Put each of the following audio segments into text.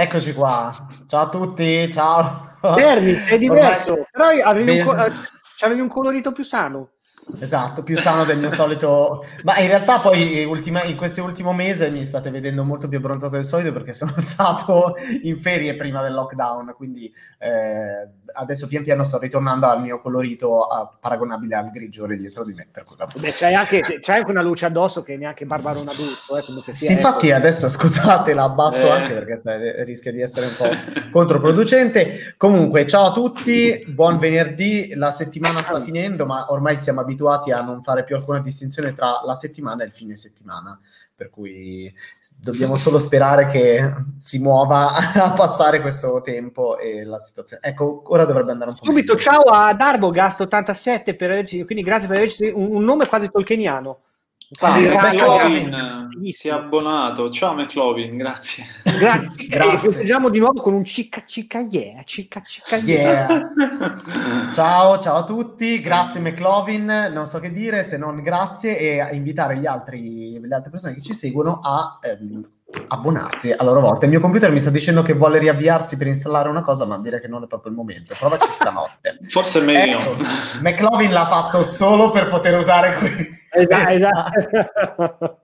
Eccoci qua. Ciao a tutti, ciao. Berni, sei diverso, Ormai... però avevi un, co- avevi un colorito più sano. Esatto, più sano del mio solito. Ma in realtà poi ultima, in questo ultimo mese mi state vedendo molto più abbronzato del solito perché sono stato in ferie prima del lockdown, quindi eh, adesso pian piano sto ritornando al mio colorito uh, paragonabile al grigiore dietro di me. Per cui, Beh, c'hai, anche, c'hai anche una luce addosso che neanche Barbarona Adulto. Eh, sia, sì, infatti ecco. adesso scusate, la abbasso eh. anche perché rischia di essere un po' controproducente. Comunque, ciao a tutti, buon venerdì, la settimana sta finendo, ma ormai siamo abituati a non fare più alcuna distinzione tra la settimana e il fine settimana per cui dobbiamo solo sperare che si muova a passare questo tempo e la situazione. Ecco, ora dovrebbe andare un po' Subito, meglio. ciao a Darbogast87 per averci, quindi grazie per averci un, un nome quasi tolkieniano. Ah, McLovin si è abbonato. Ciao McLovin, grazie. Grazie. grazie. festeggiamo di nuovo con un cicca cicca yeah, cicca cicca yeah. yeah. ciao, ciao a tutti, grazie McLovin, non so che dire se non grazie e invitare gli altri, le altre persone che ci seguono a ehm, abbonarsi a loro volta. Il mio computer mi sta dicendo che vuole riavviarsi per installare una cosa, ma direi che non è proprio il momento. Provaci stanotte. Forse è meglio. Ecco, McLovin l'ha fatto solo per poter usare qui esatto, esatto.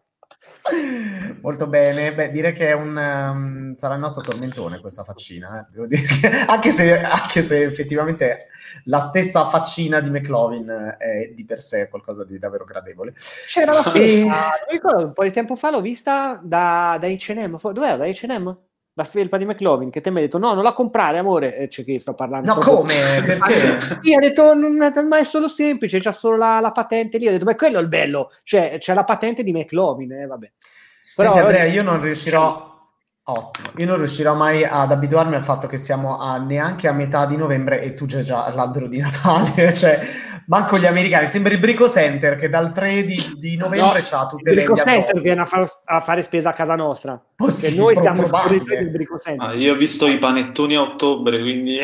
Molto bene, beh, direi che un, um, sarà il nostro tormentone questa faccina, eh. anche, se, anche, se, effettivamente la stessa faccina di McLovin è di per sé qualcosa di davvero gradevole. C'era la e... un po' di tempo fa l'ho vista da, da H&M, dov'era da H&M? La felpa di McLovin che te mi ha detto no non la comprare amore. E c'è che sto parlando no come? Perché? sì ha detto ma è solo semplice c'ha solo la, la, patente lì. Ho detto ma quello è il bello. Cioè c'è la patente di McLovin eh, vabbè. Però, Senti Andrea io non riuscirò Ottimo, io non riuscirò mai ad abituarmi al fatto che siamo a neanche a metà di novembre e tu già già l'albero di Natale, cioè manco gli americani, sembra il Brico Center che dal 3 di, di novembre no, c'ha tutte le... Il Brico Center viene a, far, a, fare spesa a casa nostra, Possibile, noi siamo il Brico Center. Ah, io ho visto i panettoni a ottobre, quindi...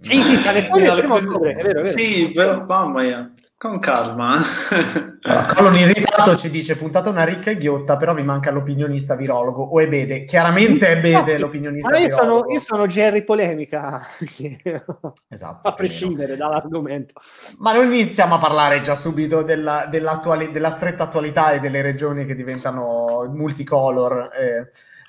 Sì, sì, panettoni a ottobre, è vero, è vero. Sì, però mamma mia. Con calma. Allora, Colon irritato ci dice puntate una ricca e ghiotta, però vi manca l'opinionista virologo. O è Bede. Chiaramente è Bede no, l'opinionista io virologo. Sono, io sono Jerry Polemica. esatto. A prescindere dall'argomento. Ma noi iniziamo a parlare già subito della, della stretta attualità e delle regioni che diventano multicolor. Eh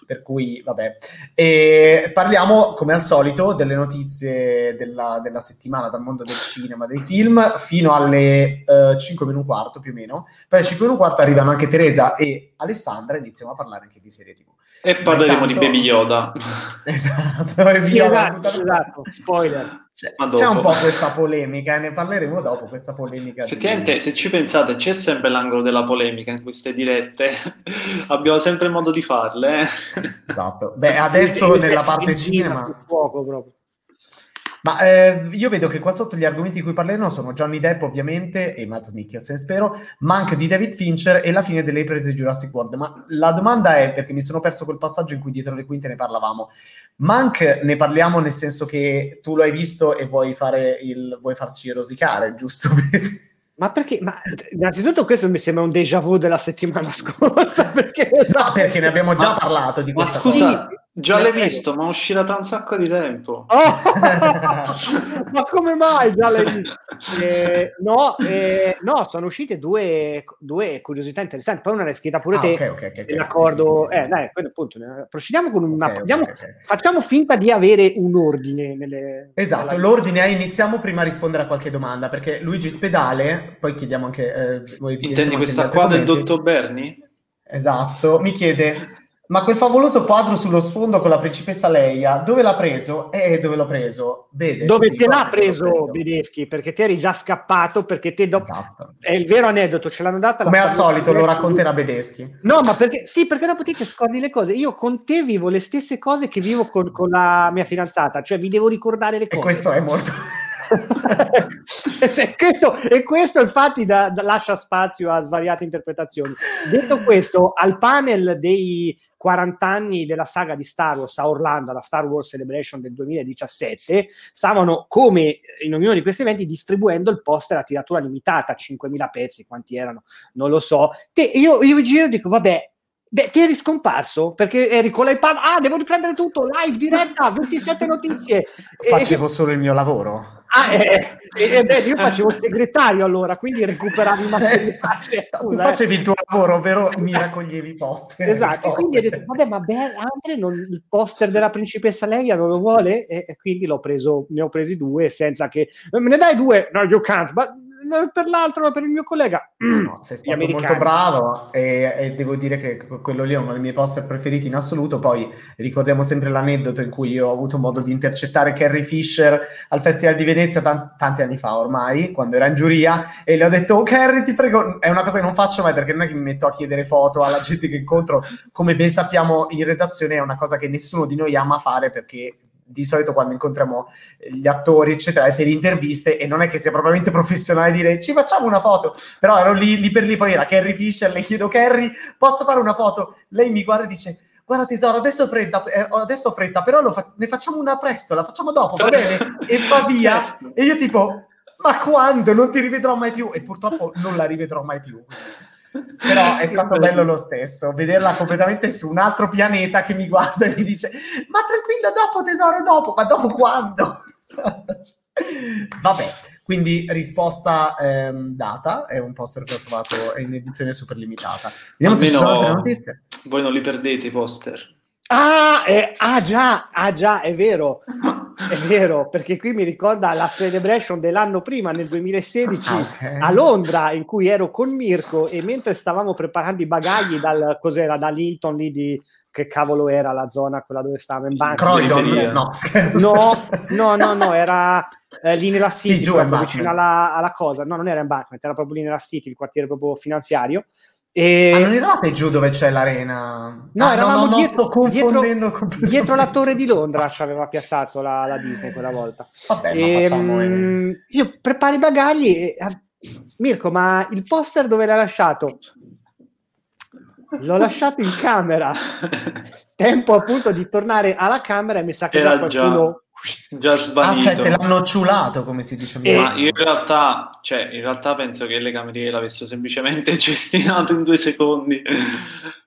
per cui vabbè. E parliamo come al solito delle notizie della, della, settimana dal mondo del cinema, dei film, fino alle uh, 5 meno un quarto più o meno. Poi alle 5 meno un quarto arrivano anche Teresa e Alessandra e iniziamo a parlare anche di serie TV. E parleremo intanto... di Baby Yoda. esatto, sì, esatto, esatto, spoiler. C'è, c'è, un po' questa polemica, e ne parleremo dopo questa polemica. Effettivamente, di... se ci pensate, c'è sempre l'angolo della polemica in queste dirette, abbiamo sempre modo di farle. Eh? Esatto. Beh, adesso nella parte cinema... Poco proprio. Ma eh, io vedo che qua sotto gli argomenti di cui parleremo sono Johnny Depp ovviamente e Mads Mikkelsen spero, ma anche di David Fincher e la fine delle riprese di Jurassic World. Ma la domanda è, perché mi sono perso quel passaggio in cui dietro le quinte ne parlavamo, Mank ne parliamo nel senso che tu lo hai visto e vuoi, fare il, vuoi farci rosicare, giusto? Ma perché? Ma innanzitutto questo mi sembra un déjà vu della settimana scorsa. Perché, esatto. no, perché ne abbiamo già parlato di questa ma scusa, cosa. Già l'hai visto, ma uscirà tra un sacco di tempo. Oh! ma come mai già l'hai visto? Eh, no, eh, no, sono uscite due, due, curiosità interessanti. Poi una l'hai scritta pure ah, te. Okay, okay, okay, l'accordo. Sì, sì, sì, eh, dai, appunto, procediamo con una. Andiamo, facciamo finta di avere un ordine. Nelle, esatto, l'ordine è iniziamo prima a rispondere a qualche domanda. Perché Luigi Spedale, poi chiediamo anche. Eh, Intendi questa qua del dottor Berni? Esatto, mi chiede ma quel favoloso quadro sullo sfondo con la principessa Leia, dove l'ha preso? Eh, dove l'ho preso? Vede, dove te l'ha preso, preso, Bedeschi? Perché te eri già scappato, perché te dopo... Esatto. È il vero aneddoto, ce l'hanno data... Come al solito, lo racconterà Bedeschi. No, ma perché... Sì, perché dopo ti scordi le cose. Io con te vivo le stesse cose che vivo con, con la mia fidanzata, cioè vi devo ricordare le cose. E questo è molto... questo, e questo infatti da, da lascia spazio a svariate interpretazioni. Detto questo, al panel dei 40 anni della saga di Star Wars a Orlando, la Star Wars Celebration del 2017, stavano come in ognuno di questi eventi distribuendo il poster a tiratura limitata, 5.000 pezzi, quanti erano, non lo so. Te, io, io giro e dico, vabbè, Beh, ti eri scomparso perché eri con l'iPad. Ah, devo riprendere tutto live, diretta, 27 notizie. Facevo e... solo il mio lavoro. Ah, eh, eh, beh, io facevo il segretario allora, quindi recuperavi il materiale. tu facevi il tuo lavoro, ovvero mi raccoglievi i poster. Esatto, quindi ho detto, vabbè, ma beh, Andre non, il poster della principessa Leia non lo vuole? E, e quindi l'ho preso, ne ho presi due senza che... Me ne dai due? No, you can't, ma per l'altro, per il mio collega. No, sei stato molto bravo e, e, devo dire che quello lì è uno dei miei poster preferiti in assoluto. Poi ricordiamo sempre l'aneddoto in cui io ho avuto modo di intercettare Carrie Fisher al Festival di Venezia t- tanti anni fa ormai, quando era in giuria, e le ho detto, oh Carrie ti prego, è una cosa che non faccio mai perché non è che mi metto a chiedere foto alla gente che incontro, come ben sappiamo in redazione è una cosa che nessuno di noi ama fare perché di solito quando incontriamo eh, gli attori, eccetera, per interviste e non è che sia propriamente professionale dire ci facciamo una foto, però ero lì, lì per lì, poi era Carrie Fisher, le chiedo Carrie, posso fare una foto? Lei mi guarda e dice guarda tesoro, adesso ho fretta, eh, adesso ho fretta però fa- ne facciamo una presto, la facciamo dopo, va bene? E va via. E io tipo, ma quando? Non ti rivedrò mai più. E purtroppo non la rivedrò mai più. Però è stato bello lo stesso vederla completamente su un altro pianeta che mi guarda e mi dice: Ma tranquilla, dopo tesoro, dopo, ma dopo quando? Vabbè, quindi risposta ehm, data, è un poster che ho trovato in edizione super limitata. Vediamo Almeno se ci sono altre notizie. Voi non li perdete i poster. Ah, eh, ah già, ah già, è vero, è vero, perché qui mi ricorda la celebration dell'anno prima, nel 2016, ah, okay. a Londra, in cui ero con Mirko e mentre stavamo preparando i bagagli dal, cos'era, dall'Hilton lì di, che cavolo era la zona, quella dove stavo in banca? Croydon, no, no, no, no, no, era eh, lì nella City, sì, giù vicino alla, alla, cosa, no, non era in Embankment, era proprio lì nella City, il quartiere proprio finanziario, e... Ma non eravate giù dove c'è l'arena? No, ah, eravamo no, no, dietro, dietro, dietro, la torre di Londra ci aveva piazzato la, la Disney quella volta. Vabbè, e, facciamo, eh. Io preparo i bagagli e... Ah, Mirko, ma il poster dove l'hai lasciato? L'ho lasciato in camera. Tempo appunto di tornare alla camera e mi sa che Era già qualcuno... Già svanito. Ah, cioè te l'hanno ciulato, come si dice. Eh, ma io in realtà, cioè, in realtà penso che le cameriere l'avessero semplicemente cestinato in due secondi.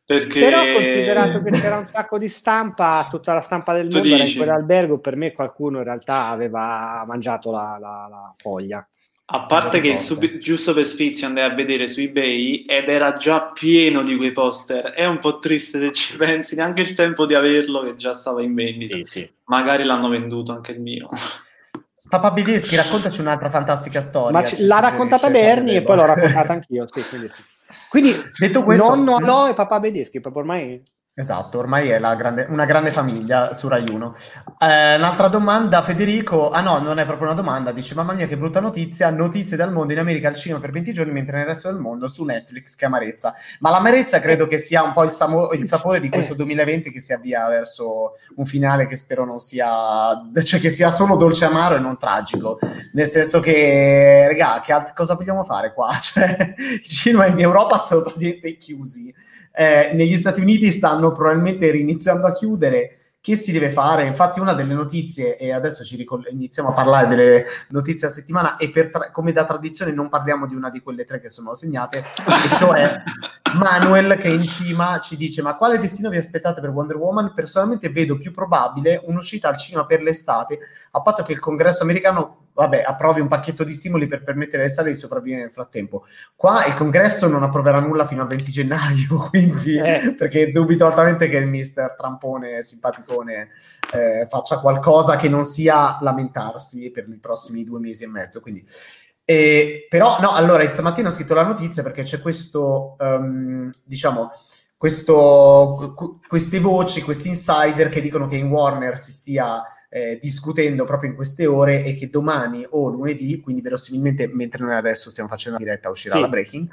Perché... Però considerato che c'era un sacco di stampa, tutta la stampa del mondo era in quell'albergo, per me qualcuno in realtà aveva mangiato la, la, la foglia. A parte che sub- giusto per sfizio andai a vedere su eBay ed era già pieno di quei poster. È un po' triste se ci pensi, neanche il tempo di averlo che già stava in vendita. Sì, sì. Magari l'hanno venduto anche il mio. Papà Bideschi, raccontaci un'altra fantastica storia. Ma c- l'ha raccontata Bernie e poi l'ho raccontata anch'io. Sì, quindi, sì. quindi detto questo, nonno Alò e papà Bedeschi, proprio ormai Esatto, ormai è grande, una grande famiglia su Rai 1. Eh, un'altra domanda, Federico. Ah no, non è proprio una domanda. Dice: Mamma mia, che brutta notizia! Notizie dal mondo in America al cinema per 20 giorni, mentre nel resto del mondo su Netflix. Che amarezza. Ma l'amarezza credo che sia un po' il, samo- il sapore di questo 2020 che si avvia verso un finale che spero non sia, cioè che sia solo dolce amaro e non tragico. Nel senso che, regà, che alt- cosa vogliamo fare qua? Cioè, i cinema in Europa sono praticamente chiusi eh, negli Stati Uniti stanno probabilmente riniziando a chiudere. Che si deve fare? Infatti, una delle notizie, e adesso ci ricol- iniziamo a parlare delle notizie a settimana, e tra- come da tradizione non parliamo di una di quelle tre che sono segnate, e cioè Manuel che in cima ci dice: Ma quale destino vi aspettate per Wonder Woman? Personalmente vedo più probabile un'uscita al cinema per l'estate, a patto che il congresso americano vabbè, approvi un pacchetto di stimoli per permettere alle sale di sopravvivere nel frattempo. Qua il congresso non approverà nulla fino al 20 gennaio, quindi, eh. perché dubito altamente che il mister Trampone, simpaticone, eh, faccia qualcosa che non sia lamentarsi per i prossimi due mesi e mezzo. Quindi. Eh, però, no, allora, stamattina ho scritto la notizia perché c'è questo, um, diciamo, questo, queste voci, questi insider che dicono che in Warner si stia eh, discutendo proprio in queste ore e che domani o lunedì, quindi verosimilmente mentre noi adesso stiamo facendo la diretta uscirà sì. la breaking,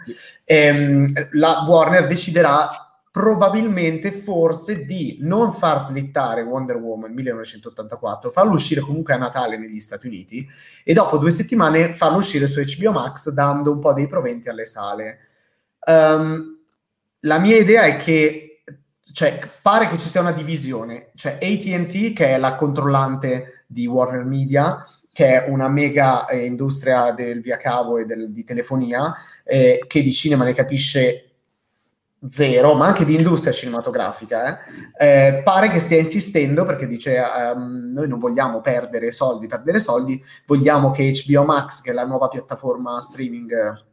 ehm, la Warner deciderà probabilmente forse di non far slittare Wonder Woman 1984, farlo uscire comunque a Natale negli Stati Uniti e dopo due settimane farlo uscire su HBO Max dando un po' dei proventi alle sale. Um, la mia idea è che cioè, pare che ci sia una divisione. Cioè, ATT, che è la controllante di Warner Media, che è una mega eh, industria del via cavo e del, di telefonia, eh, che di cinema ne capisce zero, ma anche di industria cinematografica, eh, eh, pare che stia insistendo perché dice um, noi non vogliamo perdere soldi, perdere soldi, vogliamo che HBO Max, che è la nuova piattaforma streaming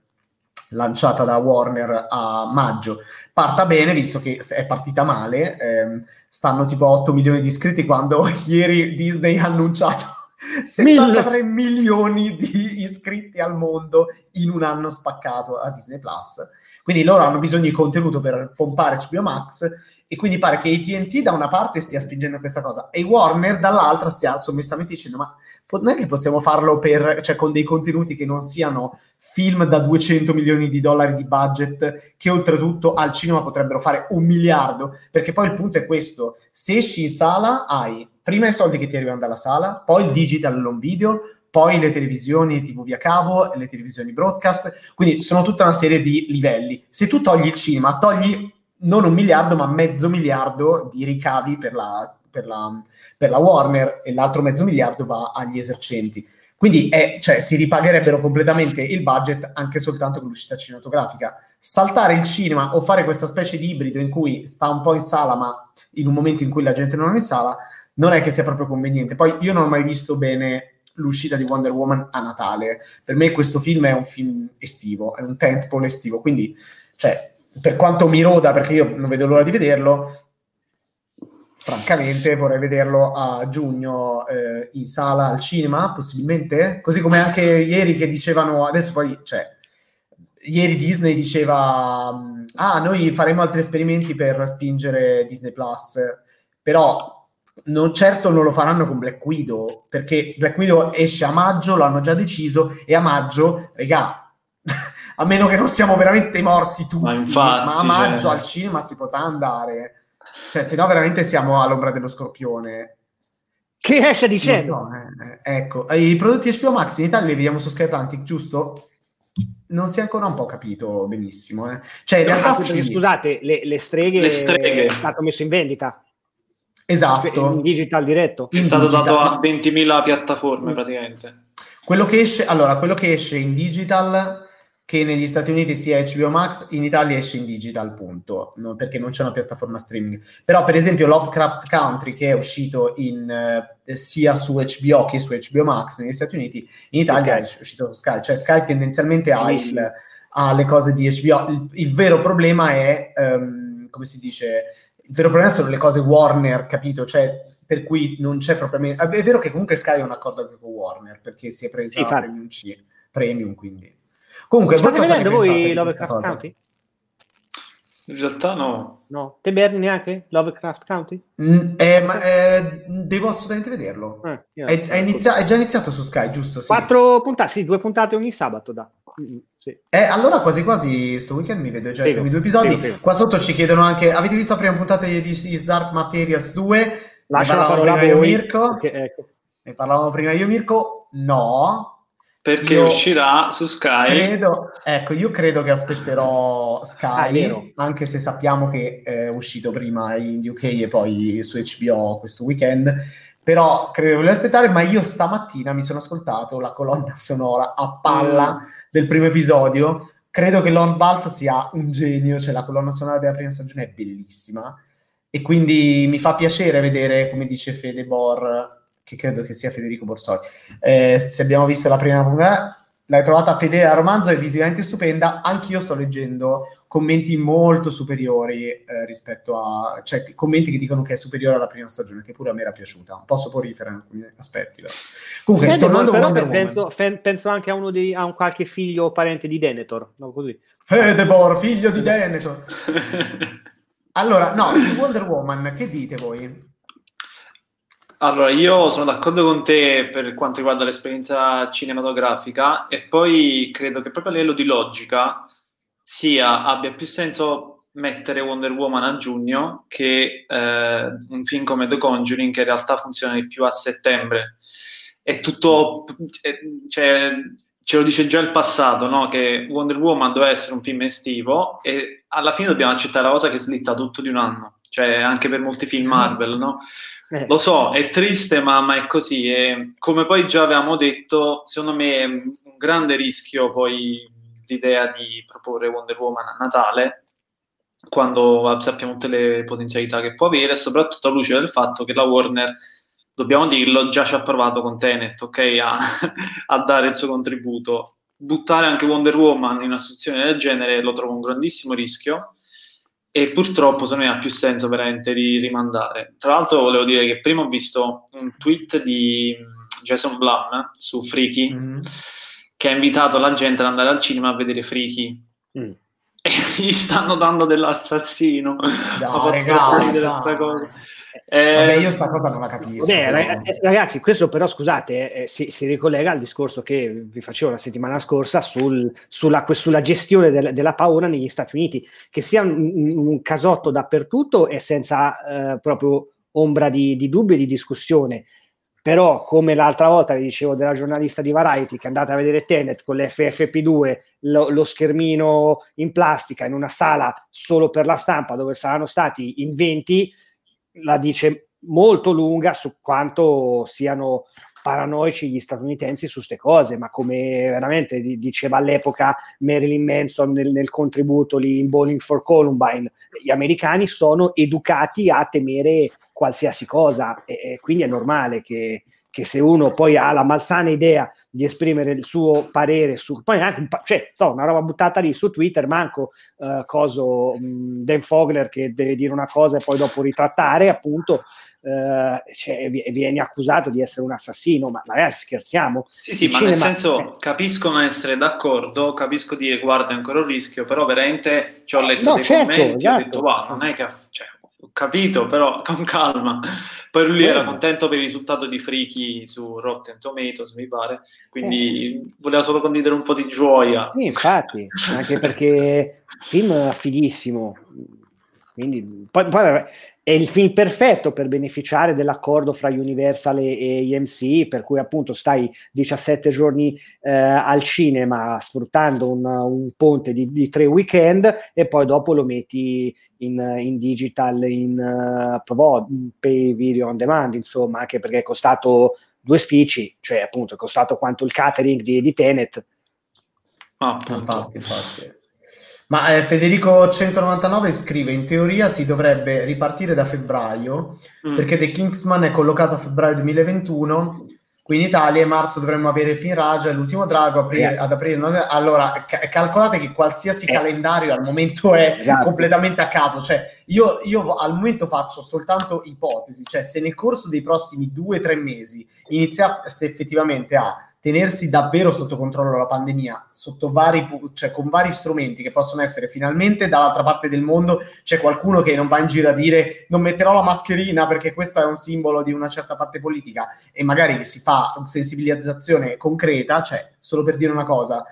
lanciata da Warner a maggio, parta bene, visto che è partita male, eh, stanno tipo 8 milioni di iscritti quando ieri Disney ha annunciato 73 milioni di iscritti al mondo in un anno spaccato a Disney Plus. Quindi loro hanno bisogno di contenuto per pompare HBO Max e quindi pare che AT&T da una parte stia spingendo questa cosa e Warner dall'altra stia sommessamente dicendo ma non è che possiamo farlo per, cioè, con dei contenuti che non siano film da 200 milioni di dollari di budget che oltretutto al cinema potrebbero fare un miliardo perché poi il punto è questo se esci in sala hai prima i soldi che ti arrivano dalla sala poi il digital long video poi le televisioni TV via cavo, le televisioni broadcast, quindi sono tutta una serie di livelli. Se tu togli il cinema, togli non un miliardo, ma mezzo miliardo di ricavi per la, per la, per la Warner e l'altro mezzo miliardo va agli esercenti. Quindi è, cioè, si ripagherebbero completamente il budget anche soltanto con l'uscita cinematografica. Saltare il cinema o fare questa specie di ibrido in cui sta un po' in sala, ma in un momento in cui la gente non è in sala, non è che sia proprio conveniente. Poi io non ho mai visto bene l'uscita di Wonder Woman a Natale. Per me questo film è un film estivo, è un tentpole estivo, quindi cioè, per quanto mi roda, perché io non vedo l'ora di vederlo, francamente vorrei vederlo a giugno eh, in sala al cinema, possibilmente, così come anche ieri che dicevano, adesso poi, cioè, ieri Disney diceva, ah, noi faremo altri esperimenti per spingere Disney Plus, però non, certo non lo faranno con Black Widow, perché Black Widow esce a maggio, l'hanno già deciso, e a maggio, regà, a meno che non siamo veramente morti tutti, ma, infatti, ma a maggio cioè... al cinema si potrà andare. Cioè, se no veramente siamo all'ombra dello scorpione. Che esce dicendo? No, eh, eh, ecco, i prodotti HBO Max in Italia li vediamo su Sky Atlantic, giusto? Non si è ancora un po' capito benissimo. Eh. Cioè, in realtà, sì. scusate, le, le, streghe le streghe è stato messo in vendita. Esatto. In digital diretto. È stato digital. dato a 20.000 piattaforme praticamente. Quello che esce, allora, quello che esce in digital, che negli Stati Uniti sia HBO Max, in Italia esce in digital, punto, no, perché non c'è una piattaforma streaming. Però, per esempio, Lovecraft Country, che è uscito in, eh, sia su HBO che su HBO Max negli Stati Uniti, in Italia è uscito su Sky. Cioè, Sky tendenzialmente ha, il, ha le cose di HBO. Il, il vero problema è, um, come si dice il vero problema sono le cose Warner, capito? Cioè, per cui non c'è propriamente... È vero che comunque Sky ha un accordo con Warner, perché si è presa sì, Premium C, Premium, quindi... Comunque, state vedendo voi Lovecraft County? In realtà no. No, te Berni neanche Lovecraft County? Mm, eh, ma, eh, devo assolutamente vederlo. Eh, è, è, inizia- è, già iniziato su Sky, giusto? Sì. Quattro puntate, sì, due puntate ogni sabato da. Mm, sì. Eh, allora quasi quasi sto weekend mi vedo già figo, i primi due episodi. Figo, figo. Qua sotto ci chiedono anche, avete visto la prima puntata di Is Dark Materials 2? Lascia la parola a io Mirko. Ecco. Ne parlavamo prima io Mirko? No, perché io uscirà su Sky. Credo, ecco, io credo che aspetterò Sky, ah, anche se sappiamo che è uscito prima in UK e poi su HBO questo weekend. Però credo che voglio aspettare, ma io stamattina mi sono ascoltato la colonna sonora a palla mm. del primo episodio. Credo che Lon Balf sia un genio, cioè la colonna sonora della prima stagione è bellissima. E quindi mi fa piacere vedere, come dice Fede Bor, che credo che sia Federico Borsoi. Eh, se abbiamo visto la prima puntata, l'hai trovata fedele al romanzo, è visivamente stupenda. Anch'io sto leggendo commenti molto superiori eh, rispetto a... cioè commenti che dicono che è superiore alla prima stagione, che pure a me era piaciuta. Un po' soporifera in alcuni aspetti. Però. Comunque, Fede, tornando però, Wonder penso, fe, penso, anche a uno di... a un qualche figlio o parente di Denethor, no così. Fedebor, figlio di Denethor. allora, no, su Wonder Woman, che dite voi? Allora, io sono d'accordo con te per quanto riguarda l'esperienza cinematografica e poi credo che proprio a livello di logica sia, abbia più senso mettere Wonder Woman a giugno che eh, un film come The Conjuring che in realtà funziona di più a settembre. È tutto, cioè, ce lo dice già il passato, no? che Wonder Woman doveva essere un film estivo e alla fine dobbiamo accettare la cosa che slitta tutto di un anno, cioè anche per molti film Marvel, no? Eh. Lo so, è triste, ma, ma, è così. E come poi già avevamo detto, secondo me è un grande rischio poi l'idea di proporre Wonder Woman a Natale, quando sappiamo tutte le potenzialità che può avere, soprattutto a luce del fatto che la Warner, dobbiamo dirlo, già ci ha provato con Tenet, ok, a, a dare il suo contributo. Buttare anche Wonder Woman in una situazione del genere lo trovo un grandissimo rischio e purtroppo secondo me ha più senso veramente di rimandare. Tra l'altro volevo dire che prima ho visto un tweet di Jason Blum su Freaky mm-hmm. che ha invitato la gente ad andare al cinema a vedere Freaky. Mm e gli stanno dando dell'assassino. No, regà, cosa. Eh, Vabbè, io sta cosa non la capisco. Beh, eh, ragazzi, questo però scusate, eh, si, si, ricollega al discorso che vi facevo la settimana scorsa sul, sulla, sulla, gestione del, della paura negli Stati Uniti, che sia un, un casotto dappertutto e senza eh, proprio ombra di, di dubbio e di discussione però come l'altra volta vi dicevo della giornalista di Variety che è andata a vedere Tenet con l'FFP2 lo, lo, schermino in plastica in una sala solo per la stampa dove saranno stati in 20 la dice molto lunga su quanto siano paranoici gli statunitensi su queste cose, ma come veramente diceva all'epoca Marilyn Manson nel, nel, contributo lì in Bowling for Columbine, gli americani sono educati a temere qualsiasi cosa e, e quindi è normale che, che, se uno poi ha la malsana idea di esprimere il suo parere su poi anche un, cioè, no, una roba buttata lì su Twitter manco uh, coso um, Dan Fogler che deve dire una cosa e poi dopo ritrattare appunto Uh, cioè, vieni accusato di essere un assassino, ma ragazzi scherziamo. Sì, sì, ma cinema... nel senso capisco non essere d'accordo, capisco dire guarda è ancora un rischio, però veramente ci ho letto no, dei certo, commenti, esatto. ho detto wow, non è che cioè, ho capito, però con calma. Poi lui eh. era contento per il risultato di Freaky su Rotten Tomatoes, mi pare, quindi eh. voleva solo condividere un po' di gioia. Sì, infatti, anche perché il film è fighissimo. Quindi, poi, poi è il film perfetto per beneficiare dell'accordo fra Universal e, EMC, per cui appunto stai 17 giorni eh, al cinema sfruttando un, un ponte di, di, tre weekend e poi dopo lo metti in, in digital, in uh, pay video on demand, insomma, anche perché è costato due spicci, cioè appunto è costato quanto il catering di, di Tenet. Ah, infatti, infatti. Ma eh, Federico 199 scrive: In teoria si dovrebbe ripartire da febbraio mm. perché The Kingsman è collocato a febbraio 2021. Qui in Italia a marzo dovremmo avere Fin Raja, l'ultimo drago aprile, yeah. ad aprile. Non... Allora, ca- calcolate che qualsiasi eh. calendario al momento è esatto. completamente a caso. Cioè, io, io, al momento faccio soltanto ipotesi. Cioè, se nel corso dei prossimi due o tre mesi iniziasse effettivamente a tenersi davvero sotto controllo la pandemia, vari, cioè con vari strumenti che possono essere finalmente dall'altra parte del mondo c'è qualcuno che non va in giro a dire non metterò la mascherina perché questo è un simbolo di una certa parte politica. E magari si fa sensibilizzazione concreta, cioè solo per dire una cosa,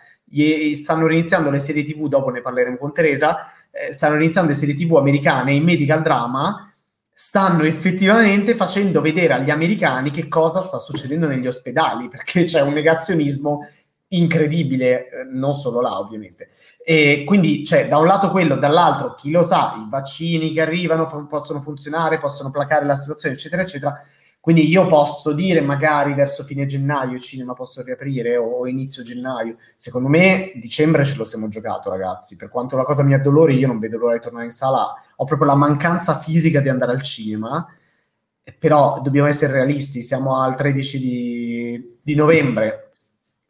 stanno riniziando le serie tv, dopo ne parleremo con Teresa, eh, stanno iniziando le serie tv americane in medical drama stanno effettivamente facendo vedere agli americani che cosa sta succedendo negli ospedali, perché c'è un negazionismo incredibile, eh, non solo là ovviamente. E quindi c'è cioè, da un lato quello, dall'altro chi lo sa, i vaccini che arrivano f- possono funzionare, possono placare la situazione, eccetera, eccetera. Quindi io posso dire magari verso fine gennaio il cinema posso riaprire o inizio gennaio. Secondo me dicembre ce lo siamo giocato, ragazzi. Per quanto la cosa mi addolori, io non vedo l'ora di tornare in sala. Ho proprio la mancanza fisica di andare al cinema. Però dobbiamo essere realisti, siamo al 13 di, di novembre.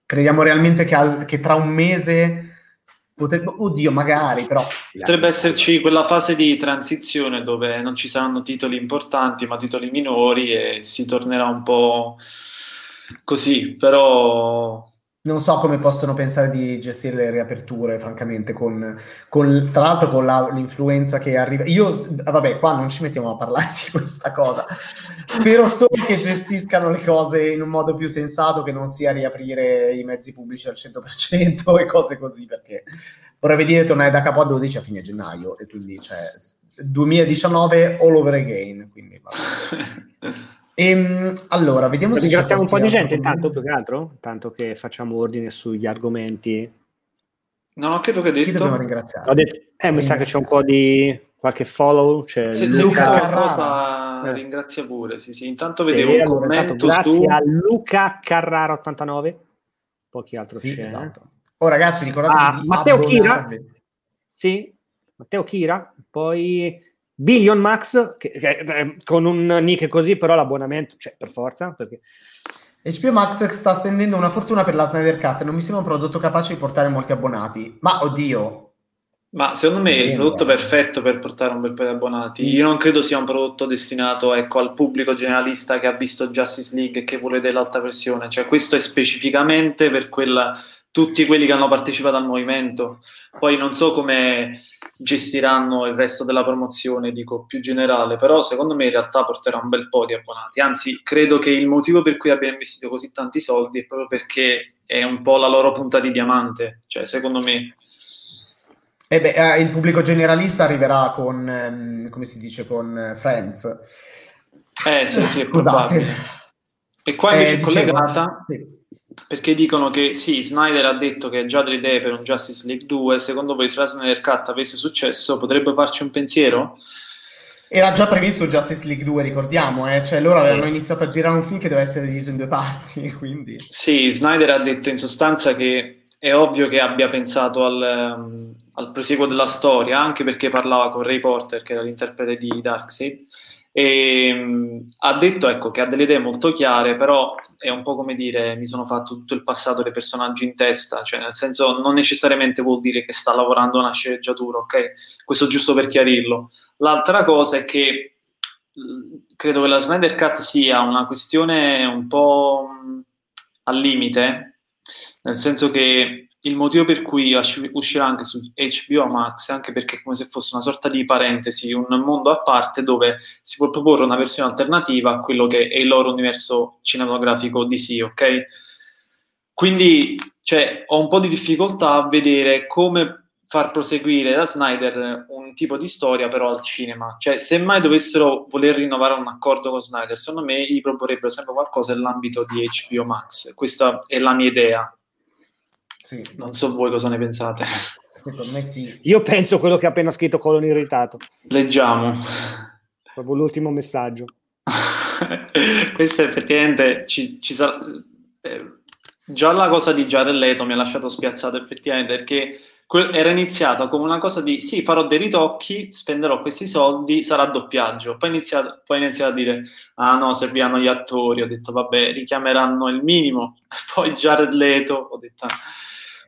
Crediamo realmente che, al, che tra un mese Potrebbe, oddio, magari, però. Potrebbe esserci quella fase di transizione dove non ci saranno titoli importanti, ma titoli minori e si tornerà un po' così, però non so come possono pensare di gestire le riaperture, francamente, con, con tra l'altro con la, l'influenza che arriva. Io, vabbè, qua non ci mettiamo a parlare di questa cosa. Spero solo che gestiscano le cose in un modo più sensato, che non sia riaprire i mezzi pubblici al 100% e cose così, perché vorrei dire tornare da capo a 12 a fine gennaio, e quindi, cioè, 2019 all over again, quindi ehm, allora, vediamo se ringraziamo un po' di gente intanto, più che altro, tanto che facciamo ordine sugli argomenti. No, credo che detto. Chi dobbiamo ringraziare? Ho detto, eh, mi sa che c'è un po' di qualche follow. C'è se, Luca Carrara. Eh. Ringrazia pure, sì, sì. Intanto vedevo sì, un allora, commento Grazie su... a Luca Carrara 89. Pochi altro sì, c'è. Esatto. Oh ragazzi, ricordatevi ah, Matteo Kira. Sì, Matteo Kira, poi Billion Max, che, che, eh, con un nick così, però l'abbonamento, cioè per forza, perché... HBO Max sta spendendo una fortuna per la Snyder Cut, non mi sembra un prodotto capace di portare molti abbonati, ma oddio, ma secondo me è il prodotto perfetto per portare un bel paio di abbonati. Io non credo sia un prodotto destinato ecco, al pubblico generalista che ha visto Justice League e che vuole dell'alta versione. Cioè, questo è specificamente per quella, tutti quelli che hanno partecipato al movimento. Poi non so come gestiranno il resto della promozione, dico più generale, però secondo me in realtà porterà un bel po' di abbonati. Anzi, credo che il motivo per cui abbiano investito così tanti soldi è proprio perché è un po' la loro punta di diamante. Cioè, secondo me e beh, eh, il pubblico generalista arriverà con, ehm, come si dice, con eh, Friends. Eh sì, sì, è probabile. E qua invece eh, è collegata sì. Perché dicono che sì, Snyder ha detto che ha già delle idee per un Justice League 2. Secondo voi, se la Snyder Cut avesse successo, potrebbe farci un pensiero? Era già previsto Justice League 2, ricordiamo, eh? cioè loro avevano iniziato a girare un film che doveva essere diviso in due parti. Quindi... Sì, Snyder ha detto in sostanza che è ovvio che abbia pensato al, um, al, proseguo della storia, anche perché parlava con Ray Porter, che era l'interprete di Darkseid, e um, ha detto ecco, che ha delle idee molto chiare, però è un po' come dire mi sono fatto tutto il passato dei personaggi in testa, cioè nel senso non necessariamente vuol dire che sta lavorando una sceneggiatura, ok? Questo giusto per chiarirlo. L'altra cosa è che credo che la Snyder Cut sia una questione un po' al limite, nel senso che il motivo per cui uscirà anche su HBO Max è anche perché è come se fosse una sorta di parentesi, un mondo a parte dove si può proporre una versione alternativa a quello che è il loro universo cinematografico DC, ok? Quindi cioè, ho un po' di difficoltà a vedere come far proseguire da Snyder un tipo di storia però al cinema. Cioè, se mai dovessero voler rinnovare un accordo con Snyder, secondo me gli proporrebbero sempre qualcosa nell'ambito di HBO Max. Questa è la mia idea. Sì. Non so voi cosa ne pensate. Secondo me sì. Io penso quello che ha appena scritto Colon Irritato. Leggiamo. Proprio l'ultimo messaggio. Questo effettivamente ci, ci sarà... Eh, già la cosa di Jared Leto mi ha lasciato spiazzato effettivamente perché era iniziata come una cosa di sì, farò dei ritocchi, spenderò questi soldi, sarà doppiaggio. Poi, iniziato, poi iniziato a dire ah no, serviranno gli attori. Ho detto vabbè, richiameranno il minimo. Poi Jared Leto, ho detto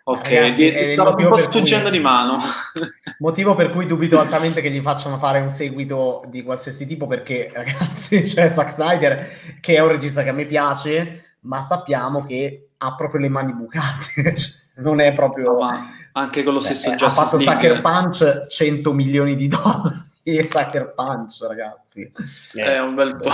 Ok, Ragazzi, di, stavo un po' sfuggendo di mano. Motivo per cui dubito altamente che gli facciano fare un seguito di qualsiasi tipo, perché ragazzi, cioè Zack Snyder, che è un regista che a me piace, ma sappiamo che ha proprio le mani bucate. Cioè, non è proprio... Ma anche con lo stesso eh, Ha fatto Sucker Punch 100 milioni di dollari. E Sucker Punch, ragazzi. È un bel po'.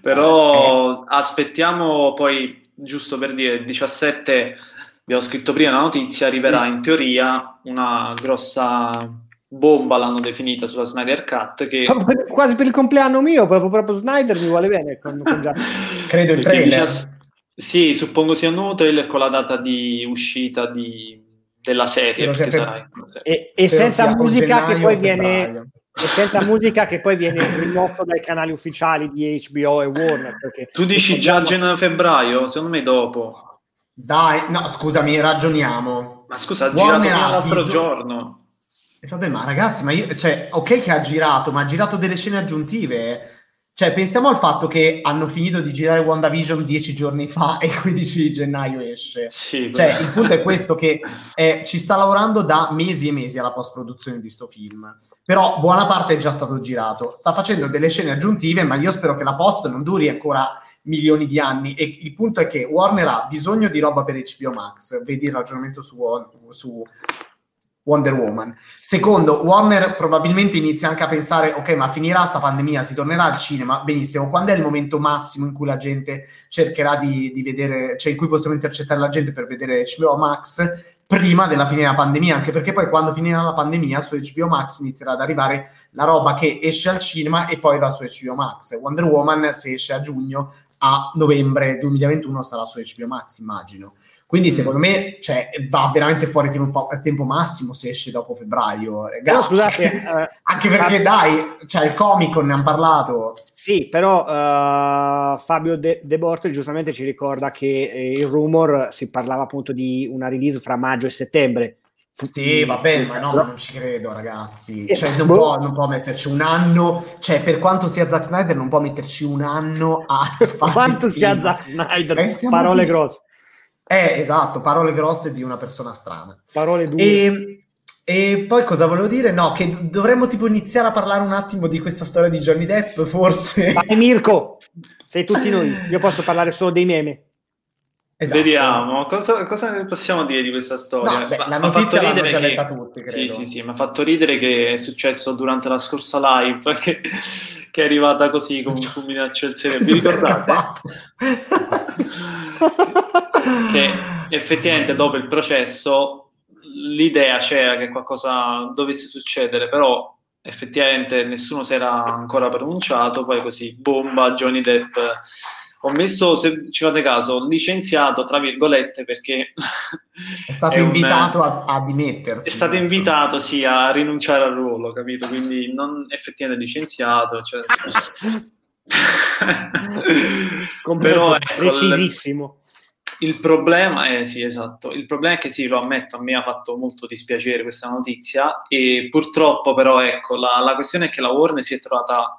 Però eh. aspettiamo poi, giusto per dire, 17 vi ho scritto prima la notizia, arriverà in teoria una grossa bomba, l'hanno definita sulla Snyder Cut. Che... Quasi per il compleanno mio, proprio, proprio Snyder mi vuole bene. Con, con già... Credo il trailer. Dice... Sì, suppongo sia un nuovo trailer con la data di uscita di... della serie. Sarà... E, e senza musica che poi viene... E senza musica che poi viene rimosso dai canali ufficiali di HBO e Warner. tu dici già gennaio febbraio? Secondo me dopo. Dai, no, scusami, ragioniamo. Ma scusa, ha girato l'altro bisog- giorno. E vabbè, ma ragazzi, ma io, cioè, ok che ha girato, ma ha girato delle scene aggiuntive. Cioè, pensiamo al fatto che hanno finito di girare WandaVision dieci giorni fa e il 15 di gennaio esce. Sì, cioè, il punto è questo che eh, ci sta lavorando da mesi e mesi alla post-produzione di sto film. Però buona parte è già stato girato. Sta facendo delle scene aggiuntive, ma io spero che la post non duri ancora milioni di anni e il punto è che Warner ha bisogno di roba per HBO Max, vedi il ragionamento su, su Wonder Woman. Secondo, Warner probabilmente inizia anche a pensare, ok, ma finirà sta pandemia, si tornerà al cinema, benissimo, quando è il momento massimo in cui la gente cercherà di, di vedere, cioè in cui possiamo intercettare la gente per vedere HBO Max, prima della fine della pandemia, anche perché poi quando finirà la pandemia su HBO Max inizierà ad arrivare la roba che esce al cinema e poi va su HBO Max. Wonder Woman, se esce a giugno, a novembre 2021 sarà su HBO Max, immagino. Quindi mm. secondo me cioè, va veramente fuori tempo, tempo massimo se esce dopo febbraio. Ragazzi. No, scusate, eh, anche perché Fabio... dai, cioè, il Comic Con ne hanno parlato. Sì, però uh, Fabio De, De Borto giustamente ci ricorda che eh, il rumor si parlava appunto di una release fra maggio e settembre. Sì, va bene, ma no, ma non ci credo, ragazzi. Eh, cioè, non, boh. può, non può metterci un anno. Cioè, per quanto sia Zack Snyder, non può metterci un anno a fare. quanto sia Zack Snyder, eh, parole grosse. Eh, esatto, parole grosse di una persona strana. Parole dure. E, e poi cosa volevo dire? No, che dovremmo tipo iniziare a parlare un attimo di questa storia di Johnny Depp, forse. Vai Mirko, sei tutti noi. Io posso parlare solo dei meme. Esatto. Vediamo, cosa, cosa, possiamo dire di questa storia? No, beh, la notizia l'hanno già letta tutti, credo. Sì, sì, sì, mi ha fatto ridere che è successo durante la scorsa live, che, che è arrivata così con un fulmine al cielo. Vi ricordate? che effettivamente dopo il processo l'idea c'era che qualcosa dovesse succedere, però effettivamente nessuno si era ancora pronunciato, poi così bomba Johnny Depp ho messo, se ci fate caso, licenziato tra virgolette perché è stato è invitato un, a, a, dimettersi. È stato invitato, sì, a rinunciare al ruolo, capito? Quindi non effettivamente licenziato. Cioè... Però ecco, precisissimo. Il, il problema è, sì, esatto, il problema è che sì, lo ammetto, a me ha fatto molto dispiacere questa notizia e purtroppo però, ecco, la, la questione è che la Warner si è trovata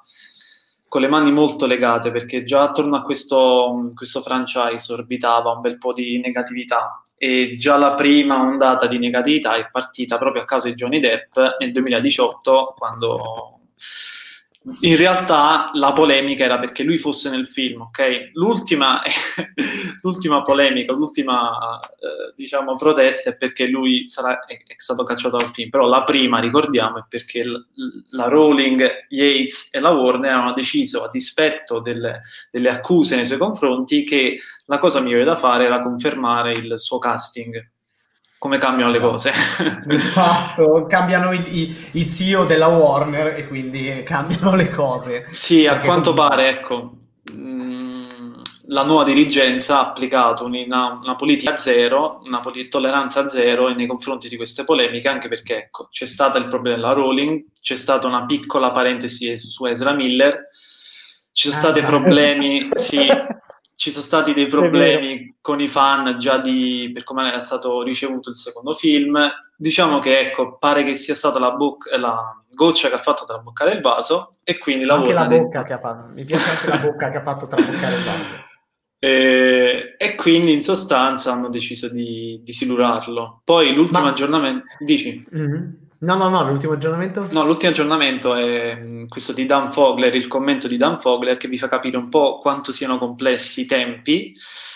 con le mani molto legate perché già attorno a questo, questo, franchise orbitava un bel po' di negatività. E già la prima ondata di negatività è partita proprio a causa di Johnny Depp nel 2018 quando in realtà la polemica era perché lui fosse nel film, ok? L'ultima, l'ultima polemica, l'ultima eh, diciamo protesta è perché lui sarà, è, è, stato cacciato dal film, però la prima, ricordiamo, è perché l, la Rowling, Yates e la Warner hanno deciso, a dispetto delle, delle accuse nei suoi confronti, che la cosa migliore da fare era confermare il suo casting come cambiano le cose. Esatto, cambiano i, i, i, CEO della Warner e quindi cambiano le cose. Sì, a quanto comunque... pare, ecco, mh, mm, la nuova dirigenza ha applicato una, una politica zero, una polit- tolleranza zero nei confronti di queste polemiche, anche perché ecco, c'è stato il problema della Rowling, c'è stata una piccola parentesi su Ezra Miller, ci sono ah, stati problemi, sì, ci sono stati dei problemi con i fan già di, per come era stato ricevuto il secondo film. Diciamo che ecco, pare che sia stata la, boc- la goccia che ha fatto traboccare il vaso e quindi la anche la bocca di... che ha fatto. Mi piace anche la bocca che ha fatto traboccare il vaso. E, e, quindi in sostanza hanno deciso di, di silurarlo. Poi l'ultimo Ma... aggiornamento, dici? Mm-hmm. No, no, no, l'ultimo aggiornamento? No, l'ultimo aggiornamento è mm, questo di Dan Fogler, il commento di Dan Fogler che vi fa capire un po' quanto siano complessi i tempi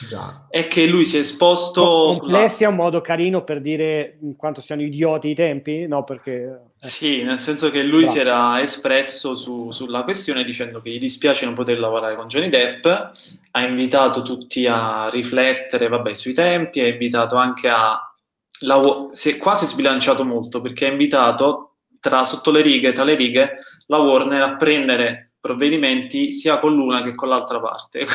Già. e che lui si è esposto... Complessi sulla... è un modo carino per dire quanto siano idioti i tempi? No, perché... Eh. Sì, nel senso che lui Bravo. si era espresso su, sulla questione dicendo che gli dispiace non poter lavorare con Johnny Depp, ha invitato tutti a riflettere vabbè, sui tempi, ha invitato anche a la, si è quasi sbilanciato molto perché ha invitato tra sotto le righe, tra le righe, la Warner a prendere provvedimenti sia con l'una che con l'altra parte.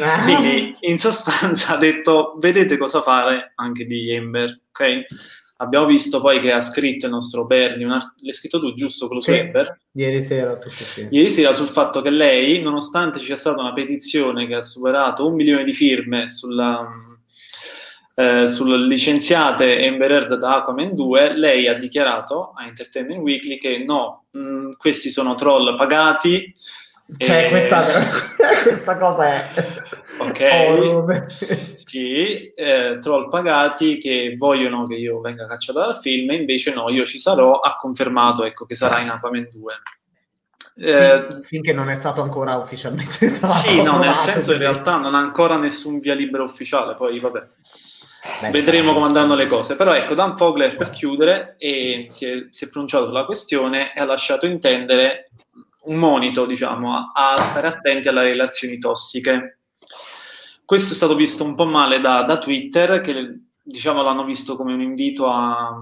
Ah. Quindi in sostanza ha detto vedete cosa fare anche di Ember, ok? Abbiamo visto poi che ha scritto il nostro Bernie, art- l'hai scritto tu giusto quello sì, su Ember? Ieri sera, sì, sì, sì. Ieri sera sul fatto che lei, nonostante ci sia stata una petizione che ha superato un milione di firme sulla eh, sulle licenziate Amber Heard da Aquaman 2, lei ha dichiarato a Entertainment Weekly che no, mh, mm, questi sono troll pagati. Cioè, e... questa, questa, cosa è ok, sì, eh, troll pagati che vogliono che io venga cacciato dal film, invece no, io ci sarò. Ha confermato ecco, che sarà in Aquaman 2. Eh, sì, finché non è stato ancora ufficialmente trovato. Sì, no, nel senso quindi... in realtà non ha ancora nessun via libera ufficiale, poi vabbè. Beh, Vedremo come andranno le cose. Però ecco, Dan Fogler per chiudere e si, è, si, è, pronunciato sulla questione e ha lasciato intendere un monito, diciamo, a, a, stare attenti alle relazioni tossiche. Questo è stato visto un po' male da, da Twitter, che diciamo l'hanno visto come un invito a,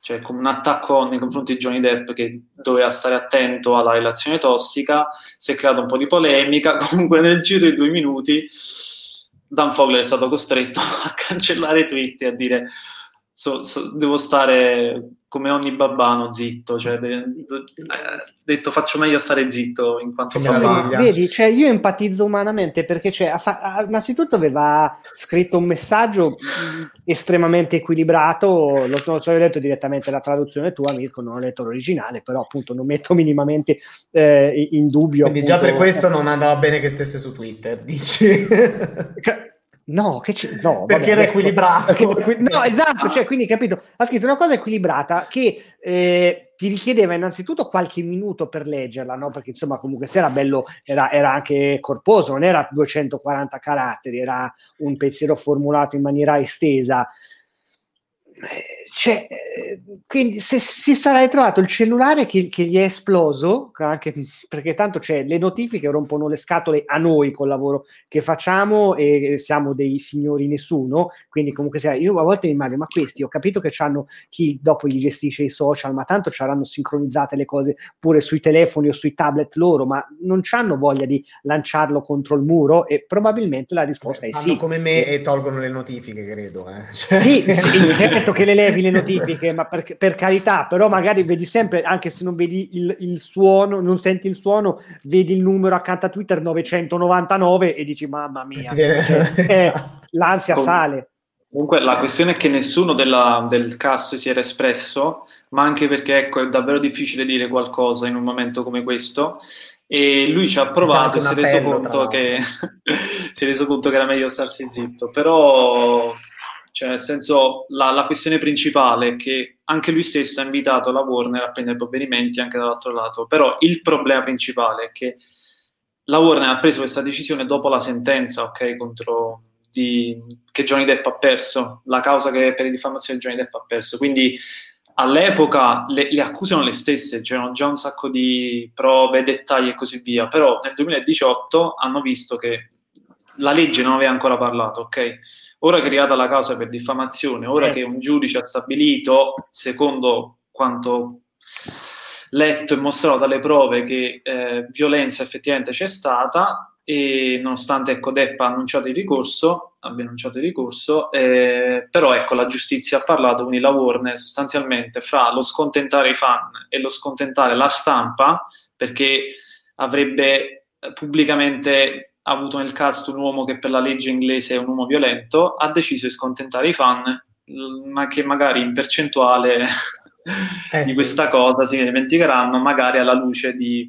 cioè come un attacco nei confronti di Johnny Depp che doveva stare attento alla relazione tossica, si è creato un po' di polemica, comunque nel giro di due minuti Dan Fogler è stato costretto a cancellare tweet e a dire so, so, devo stare come ogni babbano zitto, cioè de, de, eh, detto faccio meglio stare zitto in quanto sì, Vedi, cioè, io empatizzo umanamente perché cioè, ha, innanzitutto aveva scritto un messaggio estremamente equilibrato, lo, non so, ho letto direttamente la traduzione tua Mirko, non ho letto l'originale, però appunto non metto minimamente eh, in dubbio. Quindi appunto, già per questo non andava bene che stesse su Twitter, dici? No, che c- no, perché vabbè, era equilibrato. Perché, no, esatto, cioè, quindi capito, ha scritto una cosa equilibrata che eh, ti richiedeva innanzitutto qualche minuto per leggerla, no? Perché insomma, comunque se era bello, era, era, anche corposo, non era 240 caratteri, era un pensiero formulato in maniera estesa. Eh, cioè, eh, quindi se si sarà ritrovato il cellulare che, che, gli è esploso, anche perché tanto c'è le notifiche rompono le scatole a noi col lavoro che facciamo e siamo dei signori nessuno, quindi comunque sia, io a volte mi immagino, ma questi ho capito che hanno chi dopo gli gestisce i social, ma tanto ci avranno sincronizzate le cose pure sui telefoni o sui tablet loro, ma non hanno voglia di lanciarlo contro il muro e probabilmente la risposta eh, è sì. come me e tolgono le notifiche, credo. Eh. Cioè... Sì, sì, certo che le levi le notifiche, ma per, per, carità, però magari vedi sempre, anche se non vedi il, il, suono, non senti il suono, vedi il numero accanto a Twitter 999 e dici mamma mia, cioè, eh, l'ansia Com- sale. Comunque la questione è che nessuno della, del CAS si era espresso, ma anche perché ecco, è davvero difficile dire qualcosa in un momento come questo. E lui ci ha provato e si è reso conto che si è reso conto che era meglio starsi zitto. Però cioè, nel senso, la, la, questione principale è che anche lui stesso ha invitato la Warner a prendere provvedimenti anche dall'altro lato, però il problema principale è che la Warner ha preso questa decisione dopo la sentenza, ok, contro di, che Johnny Depp ha perso, la causa che per le diffamazioni Johnny Depp ha perso, quindi all'epoca le, le accuse erano le stesse, c'erano già un sacco di prove, dettagli e così via, però nel 2018 hanno visto che la legge non aveva ancora parlato, ok? Ora creata la causa per diffamazione, ora che un giudice ha stabilito, secondo quanto letto e mostrato dalle prove, che eh, violenza effettivamente c'è stata, e nonostante ecco, Depp ha annunciato il ricorso, abbia annunciato il ricorso, eh, però ecco, la giustizia ha parlato, quindi la Warner sostanzialmente fra lo scontentare i fan e lo scontentare la stampa, perché avrebbe pubblicamente ha avuto nel cast un uomo che per la legge inglese è un uomo violento, ha deciso di scontentare i fan, ma che magari in percentuale eh, di sì. questa cosa si dimenticheranno, magari alla luce di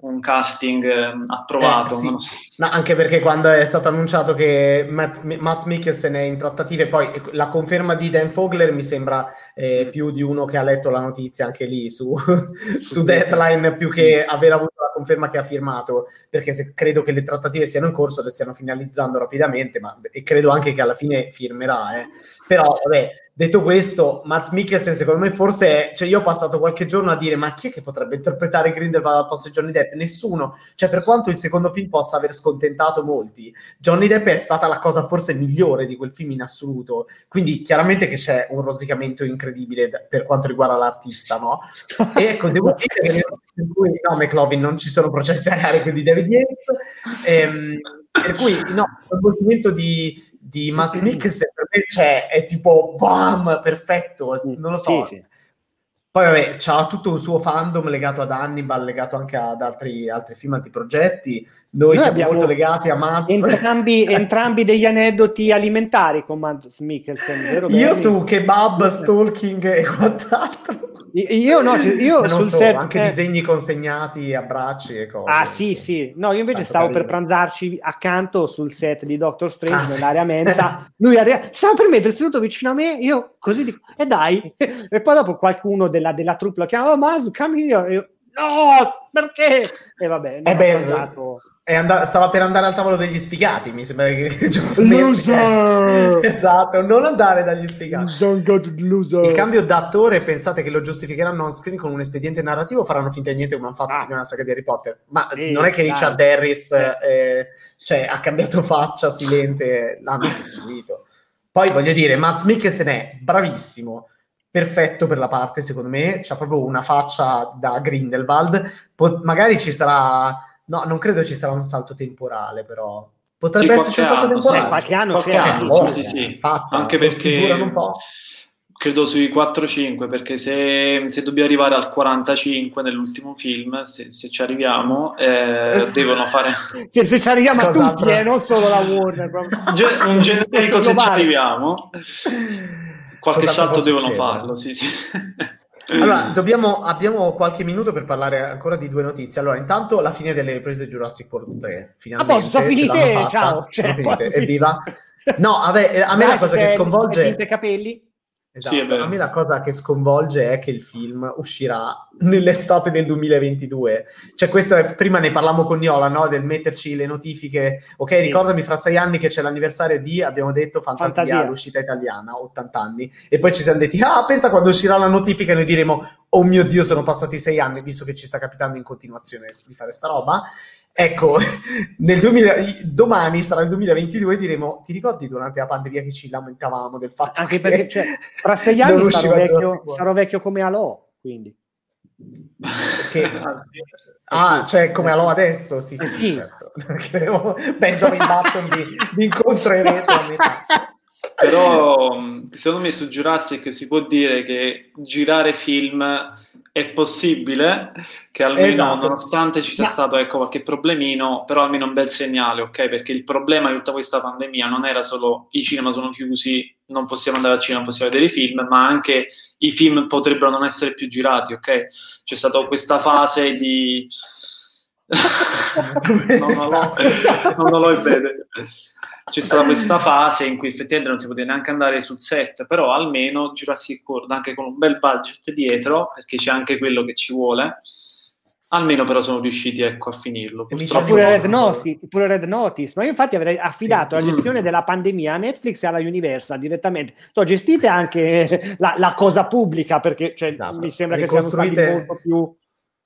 un casting eh, approvato. Eh, sì. so. no, anche perché quando è stato annunciato che Matt, Matt Mikkelsen è in trattative, poi la conferma di Dan Fogler mi sembra eh, più di uno che ha letto la notizia anche lì su, su Deadline, più che aver avuto conferma che ha firmato, perché se, credo che le trattative siano in corso, le stiano finalizzando rapidamente, ma, e credo anche che alla fine firmerà. Eh. Però, vabbè, Detto questo, Mats Mikkelsen secondo me forse è, cioè io ho passato qualche giorno a dire ma chi è che potrebbe interpretare Grindelwald al posto di Johnny Depp? Nessuno, cioè per quanto il secondo film possa aver scontentato molti, Johnny Depp è stata la cosa forse migliore di quel film in assoluto, quindi chiaramente che c'è un rosicamento incredibile per quanto riguarda l'artista, no? E ecco, devo dire che in cui no, McLovin non ci sono processi a carico di David Yates, ehm, per cui no, il coinvolgimento di di Mats Mikkelsen per me cioè, è tipo bam, perfetto, non lo so. Sì, sì. Poi vabbè, c'ha tutto un suo fandom legato ad Hannibal, legato anche ad altri, altri film, altri progetti. Noi, Noi siamo molto legati a Mats. Entrambi, entrambi degli aneddoti alimentari con Mats Mikkelsen, vero? Io su kebab, stalking e quant'altro. Io no, cioè, io sul so, set anche eh... disegni consegnati, abbracci e cose. Ah, sì, sì. No, io invece Tanto stavo carino. per pranzarci accanto sul set di Doctor Strange ah, nell'area mensa. Lui arriva, stava per mettere seduto vicino a me, io così dico, e eh dai. e poi dopo qualcuno della, della troupe lo chiama, oh Masu, come here. E io, no, perché? E vabbè, eh beh, and- stava per andare al tavolo degli sfigati, mi sembra che giustamente. esatto, non andare dagli sfigati. Il cambio d'attore, pensate che lo giustificheranno on screen con un espediente narrativo, faranno finta di niente come hanno fatto ah. nella saga di Harry Potter. Ma sì, non è che Richard dai. Harris eh, cioè, ha cambiato faccia silente, l'hanno sostituito. Poi voglio dire, Matt Mikkelsen è bravissimo perfetto per la parte, secondo me, c'ha proprio una faccia da Grindelwald. Po- magari ci sarà No, non credo ci sarà un salto temporale, però. Potrebbe sì, esserci un salto temporale. Sì, qualche anno qualche c'è. Anno, sì, sì, sì. Fatta, Anche perché... Un po'. credo sui 4-5 perché se, se, dobbiamo arrivare al 45 nell'ultimo film se, se ci arriviamo eh, devono fare se, se, ci arriviamo a tutti eh, non solo la Warner Ge- un generico se ci arriviamo qualche Cos'altro salto devono farlo sì sì allora, dobbiamo, abbiamo qualche minuto per parlare ancora di due notizie. Allora, intanto la fine delle riprese di Jurassic World 3. Finalmente. A posto, sono finite, ciao. Cioè, sono finite, evviva. No, vabbè, a me la cosa che sconvolge... i capelli. Esatto. Sì, a me la cosa che sconvolge è che il film uscirà nell'estate del 2022. Cioè, questo è, prima ne parlavamo con Niola, no? Del metterci le notifiche. Ok, sì. ricordami fra sei anni che c'è l'anniversario di, abbiamo detto, Fantasia, Fantasia. l'uscita italiana, 80 anni. E poi ci siamo detti, ah, pensa quando uscirà la notifica e noi diremo, oh mio Dio, sono passati sei anni, visto che ci sta capitando in continuazione di fare sta roba. Ecco, nel 2000, domani sarà il 2022 e diremo, ti ricordi durante la pandemia che ci lamentavamo del fatto Anche che... perché cioè, tra sei anni sarò vecchio, sarò vecchio, come Alò, quindi. Che... Ah, cioè come Alò adesso? Sì, sì, eh, sì. certo. Benjamin Button vi, vi incontrerete a metà. Però secondo me su Jurassic si può dire che girare film è possibile che almeno esatto. nonostante ci sia Ma... stato ecco, qualche problemino, però almeno un bel segnale, ok? Perché il problema di tutta questa pandemia non era solo i cinema sono chiusi, non possiamo andare al cinema, possiamo vedere i film, ma anche i film potrebbero non essere più girati, ok? C'è stata questa fase di... non, non, l'ho, non l'ho bene c'è stata questa fase in cui effettivamente non si poteva neanche andare sul set, però almeno Jurassic World, anche con un bel budget dietro, perché c'è anche quello che ci vuole, almeno però sono riusciti ecco, a finirlo. Pure Red, Notice, pure Red Notice, ma io infatti avrei affidato sì. la gestione della pandemia a Netflix e alla Universal direttamente. So, gestite anche la, la cosa pubblica, perché cioè, esatto. mi sembra che siano stati molto più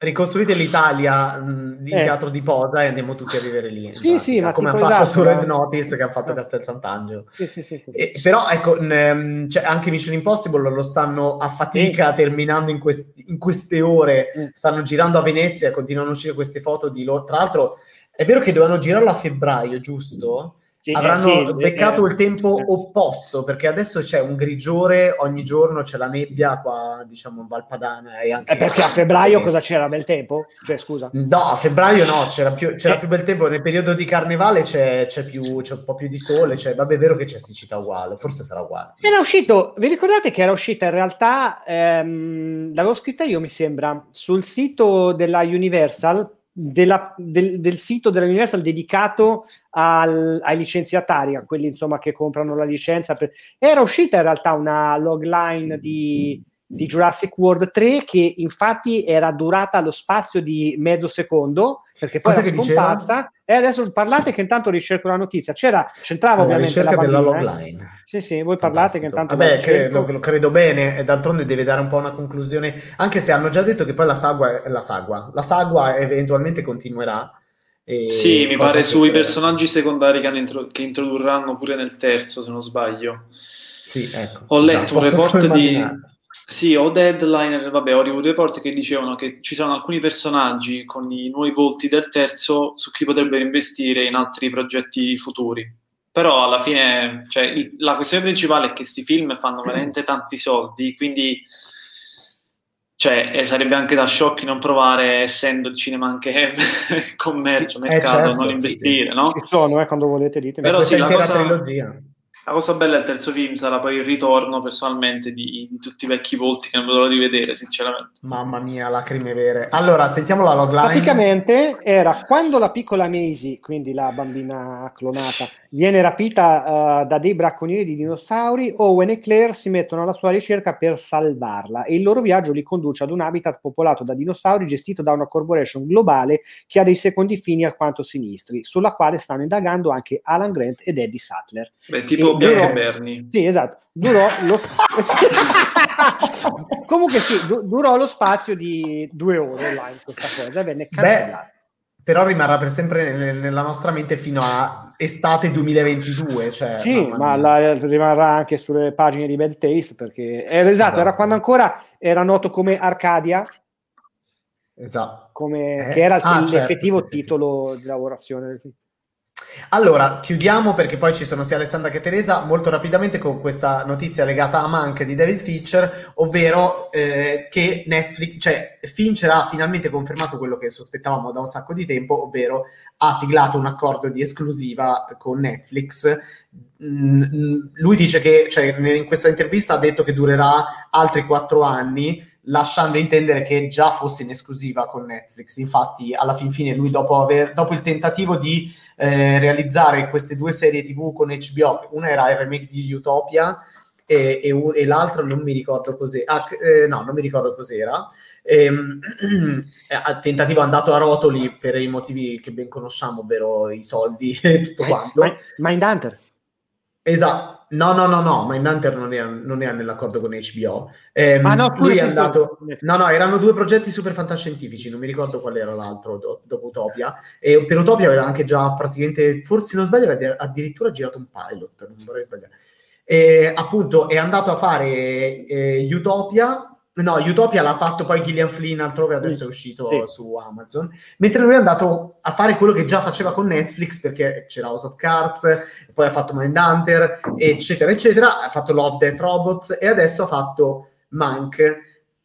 ricostruite l'Italia mh, di eh. teatro di posa e andiamo tutti a vivere lì. Sì, sì, ma come hanno fatto esatto, su Red Notice che ha fatto. Castel Sant'Angelo. Sì, sì, sì, e, però ecco, n- cioè, anche Mission Impossible lo stanno a fatica terminando in, quest- in, queste ore, mm. stanno girando a Venezia, continuano a uscire queste foto di loro. Tra l'altro è vero che dovevano girarlo a febbraio, giusto? Sì, avranno eh, sì, beccato eh, il tempo eh. opposto perché adesso c'è un grigiore ogni giorno c'è la nebbia qua diciamo in Valpadana e anche eh perché a febbraio cosa c'era? Bel tempo? cioè scusa. No a febbraio no c'era più, c'era più bel tempo. Nel periodo di carnevale c'è, c'è, più, c'è un po' più di sole cioè, vabbè è vero che c'è siccità uguale forse sarà uguale. Era uscito vi ricordate che era uscita in realtà ehm, l'avevo scritta io mi sembra sul sito della Universal della, del, del, sito della Universal dedicato al, ai licenziatari, a quelli insomma che comprano la licenza. Per... Era uscita in realtà una logline di, di Jurassic World 3 che infatti era durata lo spazio di mezzo secondo perché poi Cosa era scomparsa e adesso parlate che intanto ricerco la notizia c'era, c'entrava la ovviamente ricerca la della eh. logline sì sì voi parlate Fantastico. che intanto vabbè credo, lo credo bene e d'altronde deve dare un po' una conclusione anche se hanno già detto che poi la sagua è la sagua la sagua eventualmente continuerà e sì mi pare sui per... personaggi secondari che, intro- che introdurranno pure nel terzo se non sbaglio sì, ecco. Ho letto esatto, un report di, sì, ho deadline, vabbè, ho riavuto report che dicevano che ci sono alcuni personaggi con i nuovi volti del terzo su cui potrebbero investire in altri progetti futuri. Però alla fine, cioè, il, la questione principale è che questi film fanno veramente tanti soldi, quindi cioè, eh, sarebbe anche da sciocchi non provare, essendo il cinema anche commercio, mercato, eh certo, non investire, sì, no? Ci sono, eh, quando volete dite. Però sì, la cosa... trilogia la cosa bella del terzo film sarà poi il ritorno personalmente di, di tutti i vecchi volti che non vedo l'ora di vedere, sinceramente. Mamma mia, lacrime vere. Allora, sentiamo la logline. Praticamente era quando la piccola Maisie, quindi la bambina clonata, viene rapita uh, da dei bracconieri di dinosauri, Owen e Claire si mettono alla sua ricerca per salvarla e il loro viaggio li conduce ad un habitat popolato da dinosauri gestito da una corporation globale che ha dei secondi fini alquanto sinistri, sulla quale stanno indagando anche Alan Grant ed Eddie Sattler. Beh, tipo Bianca e Bernie. Sì, esatto. Durò lo... Comunque sì, du- durò lo spazio di due ore online questa cosa, venne cancellata. Però rimarrà per sempre nel, nella nostra mente fino a estate 2022. Cioè, sì, ma la, rimarrà anche sulle pagine di Bad Taste perché era, esatto, esatto. era quando ancora era noto come Arcadia. Esatto. Come, eh, che era ah, l'effettivo certo, sì, titolo sì, sì. di lavorazione del film. Allora, chiudiamo perché poi ci sono sia Alessandra che Teresa molto rapidamente con questa notizia legata a Mank di David Fincher, ovvero eh, che Netflix, cioè Fincher ha finalmente confermato quello che sospettavamo da un sacco di tempo, ovvero ha siglato un accordo di esclusiva con Netflix. Mm, mm lui dice che, cioè, in questa intervista ha detto che durerà altri quattro anni lasciando intendere che già fosse in esclusiva con Netflix. Infatti, alla fin fine, lui dopo, aver, dopo il tentativo di eh, realizzare queste due serie TV con HBO, una era il remake di Utopia e, e, e l'altra non mi ricordo cos'era. Ah, eh, no, non mi ricordo cos'era. Ehm, eh, tentativo andato a rotoli per i motivi che ben conosciamo, ovvero i soldi e tutto quanto. Mindhunter. Esatto. No, no, no, no, Mindhunter non era, non era nell'accordo con HBO. Eh, ah, no, lui è andato... No, no, erano due progetti super fantascientifici, non mi ricordo qual era l'altro do, dopo Utopia. E per Utopia aveva anche già praticamente, forse non sbaglio, aveva addirittura girato un pilot, non vorrei sbagliare. E appunto è andato a fare eh, Utopia No, Utopia l'ha fatto poi Gillian Flynn altrove, adesso è uscito sì. su Amazon. Mentre lui è andato a fare quello che già faceva con Netflix, perché c'era House of Cards, poi ha fatto Mindhunter, eccetera, eccetera. Ha fatto Love, Death Robots e adesso ha fatto Mank.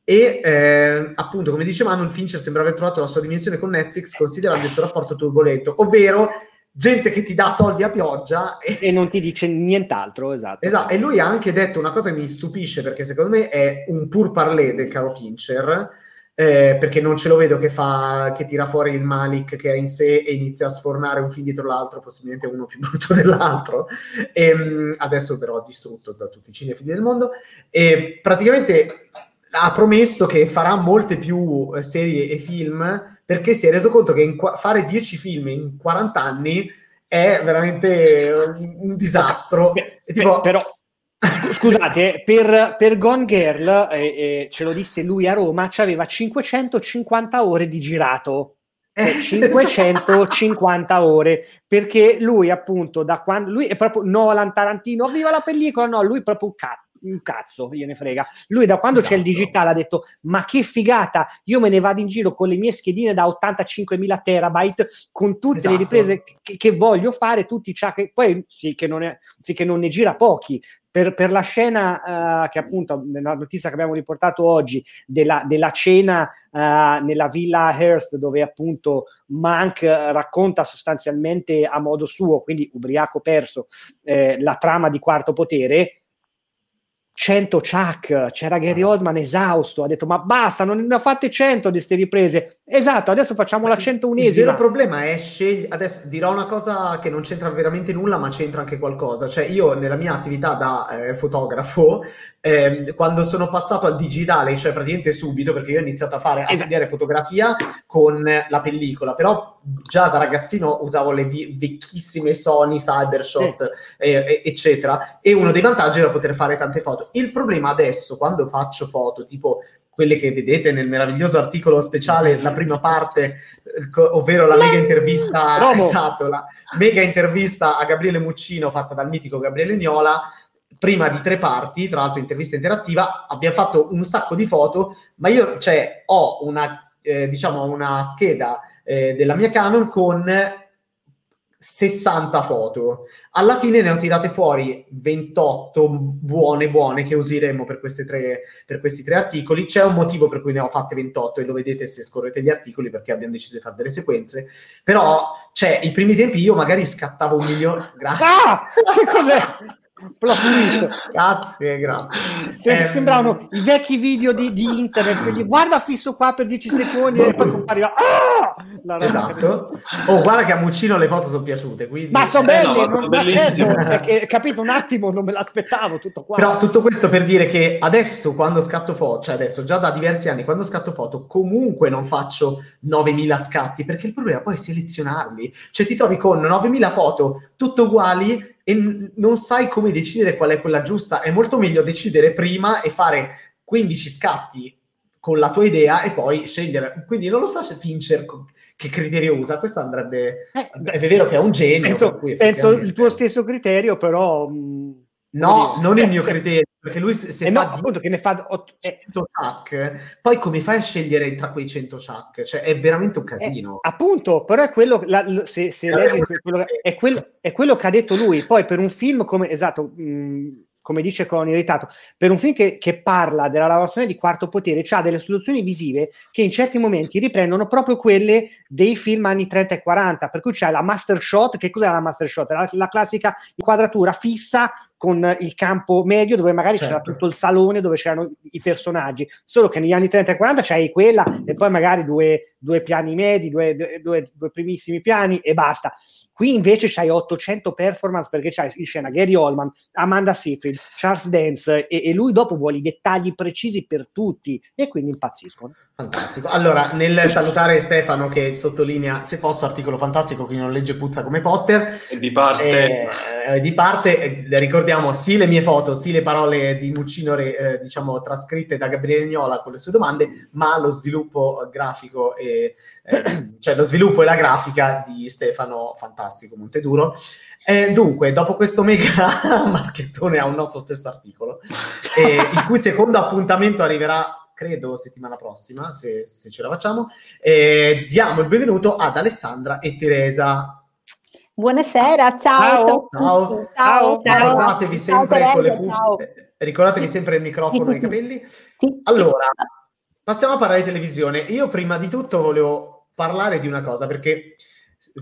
E eh, appunto, come dice Manuel, Fincher sembra aver trovato la sua dimensione con Netflix considerando il suo rapporto turbolento, ovvero gente che ti dà soldi a pioggia e, e non ti dice nient'altro, esatto. Esatto, e lui ha anche detto una cosa che mi stupisce perché secondo me è un pur parler del caro Fincher, eh, perché non ce lo vedo che fa che tira fuori il Malik che ha in sé e inizia a sfornare un film dietro l'altro, possibilmente uno più brutto dell'altro. E, ehm, adesso però distrutto da tutti i cinefili del mondo e praticamente ha promesso che farà molte più eh, serie e film perché si è reso conto che qu- fare 10 film in 40 anni è veramente un, disastro. Beh, tipo... Però Scusate, per, per Gone Girl, eh, eh, ce lo disse lui a Roma, aveva 550 ore di girato. Cioè 550 esatto. ore perché lui appunto da quando lui è proprio Nolan Tarantino viva la pellicola no lui è proprio un cazzo un cazzo, gliene frega. Lui da quando esatto. c'è il esatto. digitale ha detto ma che figata, io me ne vado in giro con le mie schedine da 85.000 terabyte con tutte esatto. le riprese che, che, voglio fare, tutti che poi sì che, non è, sì che non ne gira pochi, per, per, la scena uh, che appunto nella notizia che abbiamo riportato oggi della, della cena uh, nella villa Hearst dove appunto Mank racconta sostanzialmente a modo suo, quindi ubriaco perso, eh, la trama di Quarto Potere, 100 Chuck, c'era Gary ah. Oldman esausto, ha detto ma basta, non ne ho fatte 100 di queste riprese. Esatto, adesso facciamo la 101esima. Il vero problema è scegliere, adesso dirò una cosa che non c'entra veramente nulla, ma c'entra anche qualcosa. Cioè io nella mia attività da eh, fotografo, eh, quando sono passato al digitale, cioè praticamente subito, perché io ho iniziato a fare, a esatto. studiare fotografia con la pellicola, però già da ragazzino usavo le vi- vecchissime Sony, Cybershot, sì. eh, eccetera, e uno dei vantaggi era poter fare tante foto. Il problema adesso, quando faccio foto, tipo quelle che vedete nel meraviglioso articolo speciale, la prima parte, ovvero la mega intervista, esatto, la mega intervista a Gabriele Muccino fatta dal mitico Gabriele Niola, prima di tre parti, tra l'altro intervista interattiva, abbiamo fatto un sacco di foto, ma io cioè, ho una, eh, diciamo, una scheda eh, della mia Canon con 60 foto. Alla fine ne ho tirate fuori 28 buone buone che useremo per, tre, per, questi tre articoli. C'è un motivo per cui ne ho fatte 28 e lo vedete se scorrete gli articoli perché abbiamo deciso di fare delle sequenze. Però, cioè, i primi tempi io magari scattavo un milione... Grazie. Ah! Che cos'è? Grazie, grazie. Sem- eh, sembravano i vecchi video di, di internet, quindi guarda fisso qua per 10 secondi e poi compariva. Ah! Esatto. Oh, guarda che a Muccino le foto sono piaciute. Quindi... Ma sono belle, eh, no, non, certo, perché, capito un attimo, non me l'aspettavo tutto qua. Però tutto questo per dire che adesso quando scatto foto, cioè adesso già da diversi anni, quando scatto foto, comunque non faccio 9000 scatti, perché il problema poi è selezionarli. Cioè ti trovi con 9000 foto tutte uguali e non sai come decidere qual è quella giusta. È molto meglio decidere prima e fare 15 scatti con la tua idea e poi scegliere. Quindi non lo so se Fincher che criterio usa, questo andrebbe... Eh, è vero che è un genio. Penso, penso il tuo stesso criterio, però... Mm, no, non il mio criterio, perché lui se, se eh fa no, appunto che ne fa 100 eh. chuck, poi come fai a scegliere tra quei 100 chuck? Cioè è veramente un eh, casino. Eh, appunto, però è quello, la, se, se leggi, quello, è, quello, è quello che ha detto lui, poi per un film come, esatto, mh, come dice con irritato, per un film che, che, parla della lavorazione di quarto potere, ha delle soluzioni visive che in certi momenti riprendono proprio quelle dei film anni 30 e 40, per cui c'è la master shot, che cos'è la master shot? La, la classica inquadratura fissa con il campo medio dove magari certo. c'era tutto il salone dove c'erano i personaggi, solo che negli anni 30 e 40 c'hai quella e poi magari due, due piani medi, due, due, due, primissimi piani e basta. Qui invece c'hai 800 performance perché c'hai in scena Gary Oldman, Amanda Seyfried, Charles Dance e, e lui dopo vuole i dettagli precisi per tutti e quindi impazziscono. Fantastico. Allora, nel salutare Stefano che sottolinea, se posso, articolo fantastico, chi non legge puzza come Potter. E di parte. Eh, di parte, eh, ricordiamo sì le mie foto, sì le parole di Muccino, eh, diciamo, trascritte da Gabriele Gnola con le sue domande, ma lo sviluppo grafico e, eh, cioè lo sviluppo e la grafica di Stefano, fantastico, Monteduro. Eh, dunque, dopo questo mega marchettone a un nostro stesso articolo, eh, il cui secondo appuntamento arriverà credo settimana prossima, se, se ce la facciamo. Eh, diamo il benvenuto ad Alessandra e Teresa. Buonasera, ciao. Ciao. Ciao. ciao. ciao. Ricordatevi sempre ciao, con le cuffie. Ricordatevi sempre il microfono e i capelli. Sì, allora, sì. passiamo a parlare di televisione. Io prima di tutto volevo parlare di una cosa, perché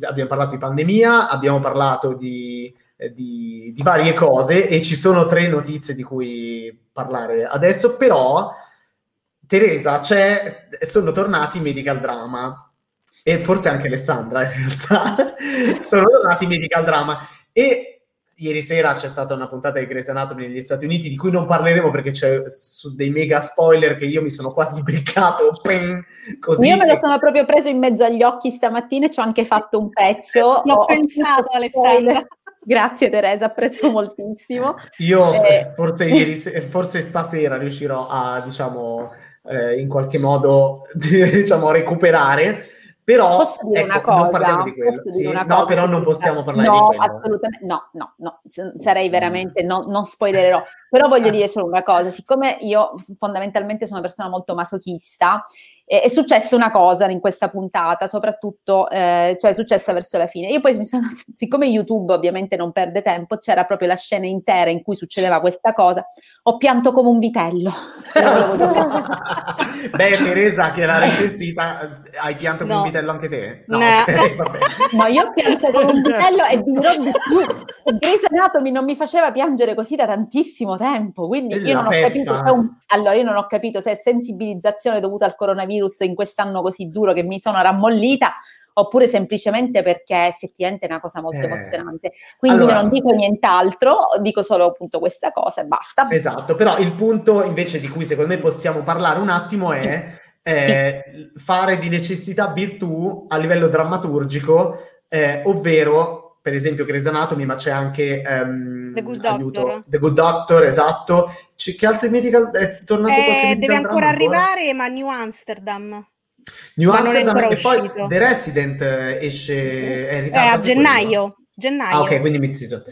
abbiamo parlato di pandemia, abbiamo parlato di, di, di varie cose e ci sono tre notizie di cui parlare adesso, però Teresa, c'è, sono tornati Medical Drama. E forse anche Alessandra in realtà. Sono tornati Medical Drama. E ieri sera c'è stata una puntata di Grey's Anatomy negli Stati Uniti di cui non parleremo perché c'è su dei mega spoiler che io mi sono quasi beccato così. io me lo sono proprio preso in mezzo agli occhi stamattina e ci ho anche fatto un pezzo. Ti ho, ho pensato Alessandra. Grazie Teresa, apprezzo moltissimo. Io eh, forse, ieri, forse stasera riuscirò a, diciamo, eh, in qualche modo diciamo recuperare però posso dire ecco, una cosa, non parliamo di quello. Sì, no cosa, però non possiamo parlare no, di quello. assolutamente no no no sarei veramente no, non spoilererò però voglio dire solo una cosa siccome io fondamentalmente sono una persona molto masochista è, è successa una cosa in questa puntata, soprattutto, eh, cioè è successa verso la fine. Io poi mi sono, siccome YouTube ovviamente non perde tempo, c'era proprio la scena intera in cui succedeva questa cosa, ho pianto come un vitello. Beh, Teresa, che l'ha recensita, hai pianto come no. un vitello anche te? No, no. Okay, no io ho pianto come un vitello e dirò di più. Grey's Anatomy non mi faceva piangere così da tantissimo tempo, quindi io non ho capito. Allora, io non ho capito se è sensibilizzazione dovuta al coronavirus coronavirus in quest'anno così duro che mi sono rammollita oppure semplicemente perché effettivamente è una cosa molto eh, emozionante. Quindi allora, non dico nient'altro, dico solo appunto questa cosa e basta. Esatto, però il punto invece di cui secondo me possiamo parlare un attimo è eh, sì. fare di necessità virtù a livello drammaturgico, eh, ovvero per esempio Grey's Anatomy, ma c'è anche um, The, Good aiuto, The Good Doctor, esatto. C- che altri medical è tornato eh, Deve ancora arrivare, ma New Amsterdam. New ma Amsterdam e poi The Resident esce è eh, a gennaio. gennaio. Ah, ok, quindi mid-season.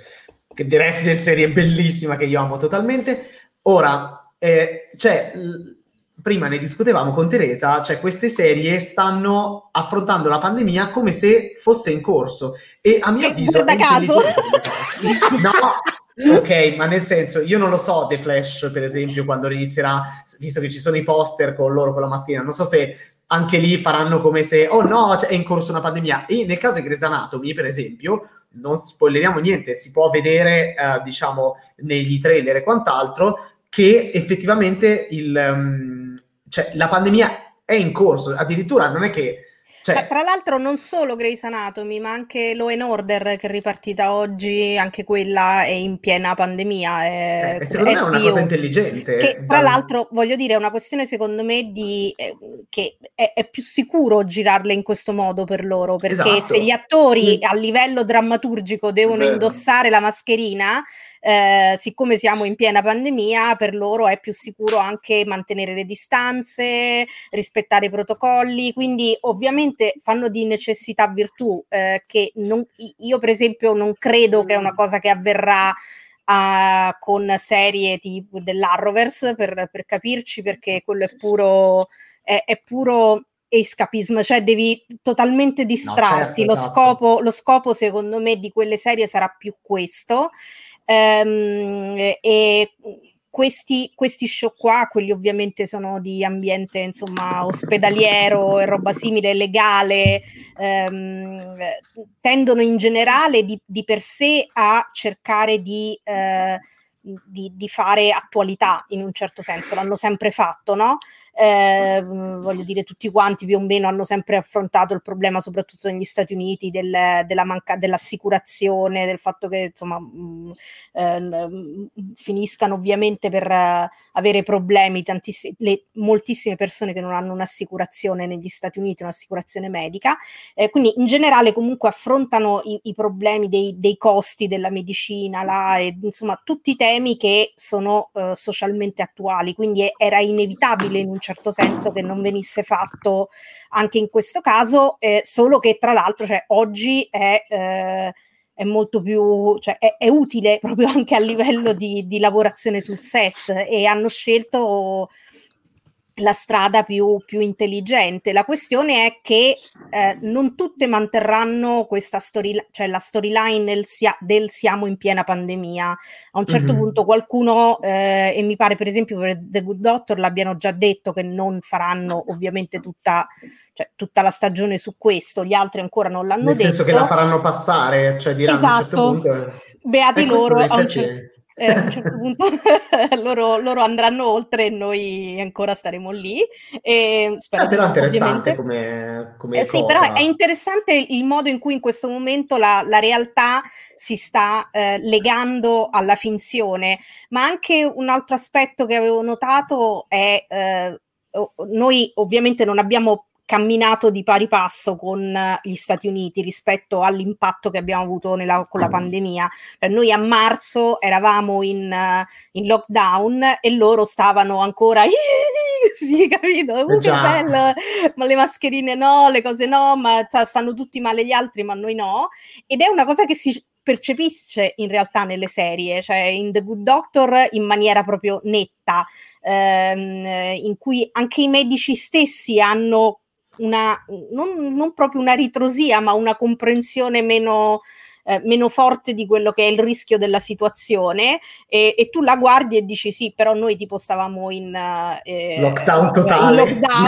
The Resident serie bellissima che io amo totalmente. Ora, eh, c'è prima ne discutevamo con Teresa, cioè queste serie stanno affrontando la pandemia come se fosse in corso e a mio avviso da caso. no, ok, ma nel senso, io non lo so The Flash, per esempio, quando inizierà, visto che ci sono i poster con loro con la mascherina, non so se anche lì faranno come se, oh no, cioè, è in corso una pandemia. E nel caso di Grey's Anatomy, per esempio, non spoileriamo niente, si può vedere, eh, diciamo, negli trailer e quant'altro, che effettivamente il, um, cioè, la pandemia è in corso, addirittura non è che cioè... Tra l'altro non solo Grey's Anatomy, ma anche Law and Order che è ripartita oggi, anche quella è in piena pandemia. È, eh, secondo me è una cosa intelligente. Che, tra l'altro, voglio dire, è una questione secondo me di, eh, che è, è, più sicuro girarle in questo modo per loro, perché esatto. se gli attori a livello drammaturgico devono indossare la mascherina, eh, siccome siamo in piena pandemia, per loro è più sicuro anche mantenere le distanze, rispettare i protocolli, quindi ovviamente fanno di necessità virtù, eh, che non, io per esempio non credo che è una cosa che avverrà uh, con serie tipo dell'Arrowverse per, per capirci perché quello è puro, è, è puro escapism, cioè devi totalmente distrarti. No, certo, lo, esatto. scopo, lo, scopo, secondo me, di quelle serie sarà più questo. Um, e questi, questi, show qua, quelli ovviamente sono di ambiente insomma ospedaliero e roba simile, legale, ehm, tendono in generale di, di, per sé a cercare di, eh, di, di, fare attualità in un certo senso, l'hanno sempre fatto, no? Eh, voglio dire, tutti quanti più o meno hanno sempre affrontato il problema, soprattutto negli Stati Uniti, del, della manca, dell'assicurazione, del fatto che insomma mh, eh, finiscano ovviamente per uh, avere problemi, tantiss- le, moltissime persone che non hanno un'assicurazione negli Stati Uniti, un'assicurazione medica, eh, quindi in generale comunque affrontano i, i problemi dei, dei, costi della medicina, la, e, insomma tutti i temi che sono uh, socialmente attuali, quindi era inevitabile in un certo senso che non venisse fatto anche in questo caso, eh, solo che tra l'altro cioè, oggi è, eh, è molto più, cioè, è, è, utile proprio anche a livello di, di lavorazione sul set e hanno scelto la strada più, più, intelligente. La questione è che eh, non tutte manterranno questa storyline, cioè la storyline del, sia, del, siamo in piena pandemia. A un certo mm-hmm. punto qualcuno, eh, e mi pare per esempio per The Good Doctor l'abbiano già detto che non faranno ovviamente tutta, cioè, tutta la stagione su questo, gli altri ancora non l'hanno Nel detto. Nel senso che la faranno passare, cioè diranno esatto. a un certo esatto. punto... Beati loro a un certo eh, a un certo punto loro, loro, andranno oltre e noi ancora staremo lì. E spero eh, però è interessante come, come eh, Sì, però è interessante il modo in cui in questo momento la, la realtà si sta eh, legando alla finzione, ma anche un altro aspetto che avevo notato è... Eh, noi ovviamente non abbiamo camminato di pari passo con eh, gli Stati Uniti rispetto all'impatto che abbiamo avuto nella, con la pandemia. Cioè, noi a marzo eravamo in, uh, in, lockdown e loro stavano ancora sì, capito? Uh, che bello! Ma le mascherine no, le cose no, ma stanno tutti male gli altri, ma noi no. Ed è una cosa che si percepisce in realtà nelle serie, cioè in The Good Doctor in maniera proprio netta, ehm, in cui anche i medici stessi hanno una, non, non proprio una ritrosia, ma una comprensione meno, eh, meno forte di quello che è il rischio della situazione e, e, tu la guardi e dici sì, però noi tipo stavamo in eh, lockdown totale. In lockdown,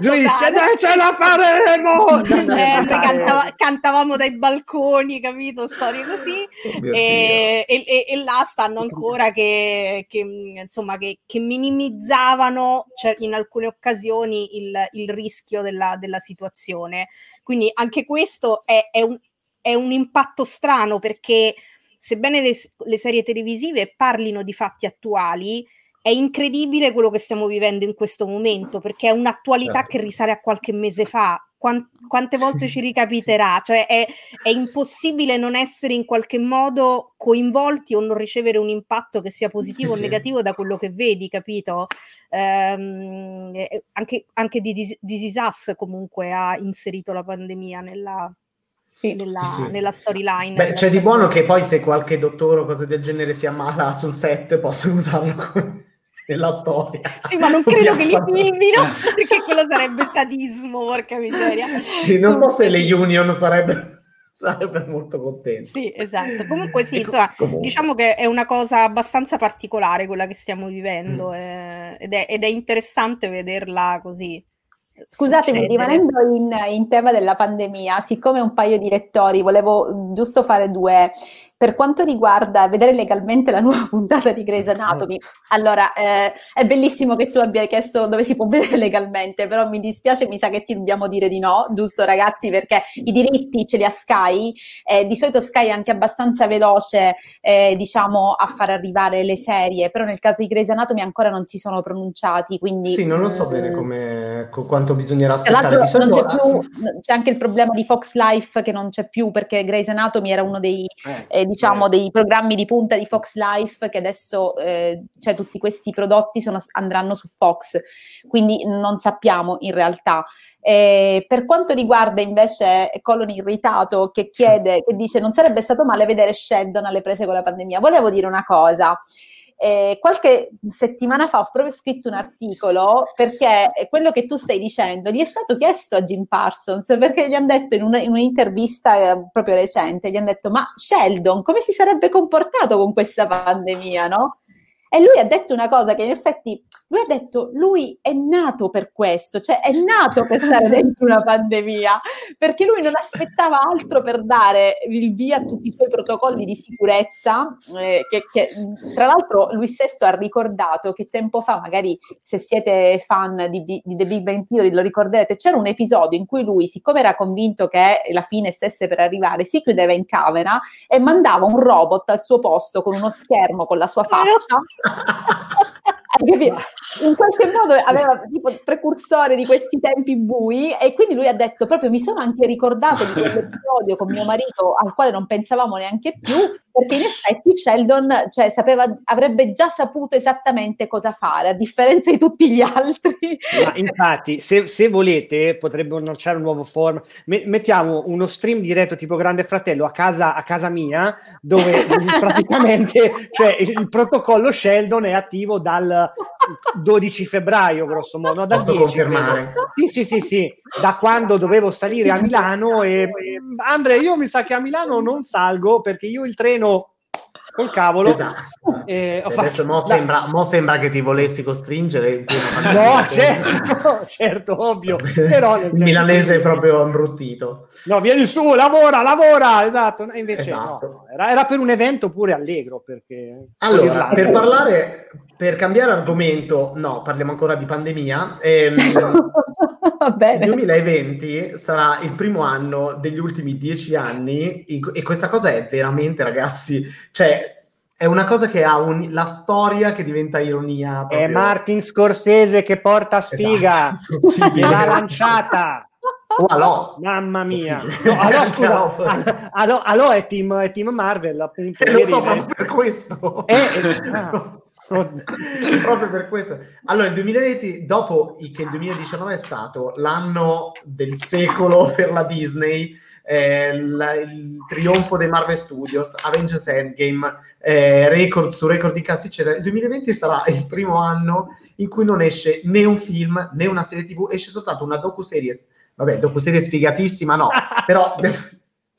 noi totale. ce la faremo! Eh, cantava, cantavamo dai balconi, capito? Storie così. Oh, e, e, e, là stanno ancora che, che insomma, che, che minimizzavano cioè, in alcune occasioni il, il rischio della, della situazione. Quindi anche questo è, è, un, è un impatto strano perché sebbene le, le serie televisive parlino di fatti attuali, è incredibile quello che stiamo vivendo in questo momento perché è un'attualità certo. che risale a qualche mese fa. Quant- quante volte sì. ci ricapiterà? Cioè è, è, impossibile non essere in qualche modo coinvolti o non ricevere un impatto che sia positivo sì, o negativo sì. da quello che vedi, capito? Ehm, anche, anche di, di, di Disas comunque ha inserito la pandemia nella, sì, nella, sì, nella storyline. Beh, c'è di buono che poi se qualche dottore o cose del genere si ammala sul set possono usarlo come nella storia. Sì, ma non credo che li filmino perché quello sarebbe sadismo, porca miseria. Sì, non so se le union sarebbero sarebbe molto contento. Sì, esatto. Comunque sì, insomma, comunque. diciamo che è una cosa abbastanza particolare quella che stiamo vivendo mm. eh, ed, è, ed, è, interessante vederla così. Scusatemi, succedere. rimanendo in, in, tema della pandemia, siccome un paio di lettori, volevo giusto fare due per quanto riguarda vedere legalmente la nuova puntata di Grey's Anatomy, allora eh, è bellissimo che tu abbia chiesto dove si può vedere legalmente, però mi dispiace, mi sa che ti dobbiamo dire di no, giusto ragazzi, perché i diritti ce li ha Sky, eh, di solito Sky è anche abbastanza veloce, eh, diciamo, a far arrivare le serie, però nel caso di Grey's Anatomy ancora non si sono pronunciati, quindi... Sì, non lo so bene mm, come, quanto bisognerà aspettare. Di solito, c'è, più, c'è, anche il problema di Fox Life che non c'è più, perché Grey's Anatomy era uno dei, eh. eh diciamo, dei programmi di punta di Fox Life che adesso, eh, cioè tutti questi prodotti sono, andranno su Fox, quindi non sappiamo in realtà. Eh, per quanto riguarda invece Colony Irritato che chiede, che dice non sarebbe stato male vedere Sheldon alle prese con la pandemia, volevo dire una cosa. Eh, qualche settimana fa ho proprio scritto un articolo perché quello che tu stai dicendo gli è stato chiesto a Jim Parsons perché gli hanno detto in, una, in un'intervista eh, proprio recente, gli hanno detto ma Sheldon come si sarebbe comportato con questa pandemia, no? E lui ha detto una cosa che in effetti lui ha detto lui è nato per questo, cioè è nato per stare dentro una pandemia, perché lui non aspettava altro per dare il via a tutti i suoi protocolli di sicurezza, eh, che, che, tra l'altro lui stesso ha ricordato che tempo fa, magari se siete fan di, di, The Big Bang Theory lo ricorderete, c'era un episodio in cui lui, siccome era convinto che la fine stesse per arrivare, si chiudeva in camera e mandava un robot al suo posto con uno schermo con la sua faccia. in qualche modo aveva tipo precursore di questi tempi bui e quindi lui ha detto proprio mi sono anche ricordato di quell'episodio con mio marito al quale non pensavamo neanche più perché in effetti Sheldon cioè, sapeva, avrebbe già saputo esattamente cosa fare, a differenza di tutti gli altri. Ma infatti, se, se volete, potremmo lanciare un nuovo form. Me- mettiamo uno stream diretto tipo Grande Fratello a casa, a casa mia, dove praticamente cioè, il protocollo Sheldon è attivo dal 12 febbraio, grosso modo. No, dal Posso 10, confermare? Sì, sì, sì, sì, da quando dovevo salire a Milano. E, e Andrea, io mi sa che a Milano non salgo perché io il treno col cavolo. Esatto. Eh, adesso mo, sembra, mo, sembra, che ti volessi costringere. no, certo, certo, ovvio. Però il milanese è proprio imbruttito. No, vieni su, lavora, lavora, esatto. Invece esatto. no, era, era, per un evento pure allegro. Perché... Allora, per parlare, per cambiare argomento, no, parliamo ancora di pandemia. Ehm, il 2020 sarà il primo anno degli ultimi dieci anni e questa cosa è veramente, ragazzi, cioè è una cosa che ha un, la storia che diventa ironia. Proprio. È Martin Scorsese che porta sfiga, esatto, l'ha lanciata. Oh, allò. Mamma mia, no, allò, scusa, allò, allò, è, team, è team Marvel, appunto. E lo so proprio per questo. Eh, eh, ah. proprio per questo. Allora, il 2020, dopo che il 2019 è stato l'anno del secolo per la Disney, eh, la, il trionfo dei Marvel Studios, Avengers Endgame, eh, record su record di cassa, eccetera. Il 2020 sarà il primo anno in cui non esce né un film né una serie TV, esce soltanto una docu-serie. Vabbè, docu-serie sfigatissima, no, però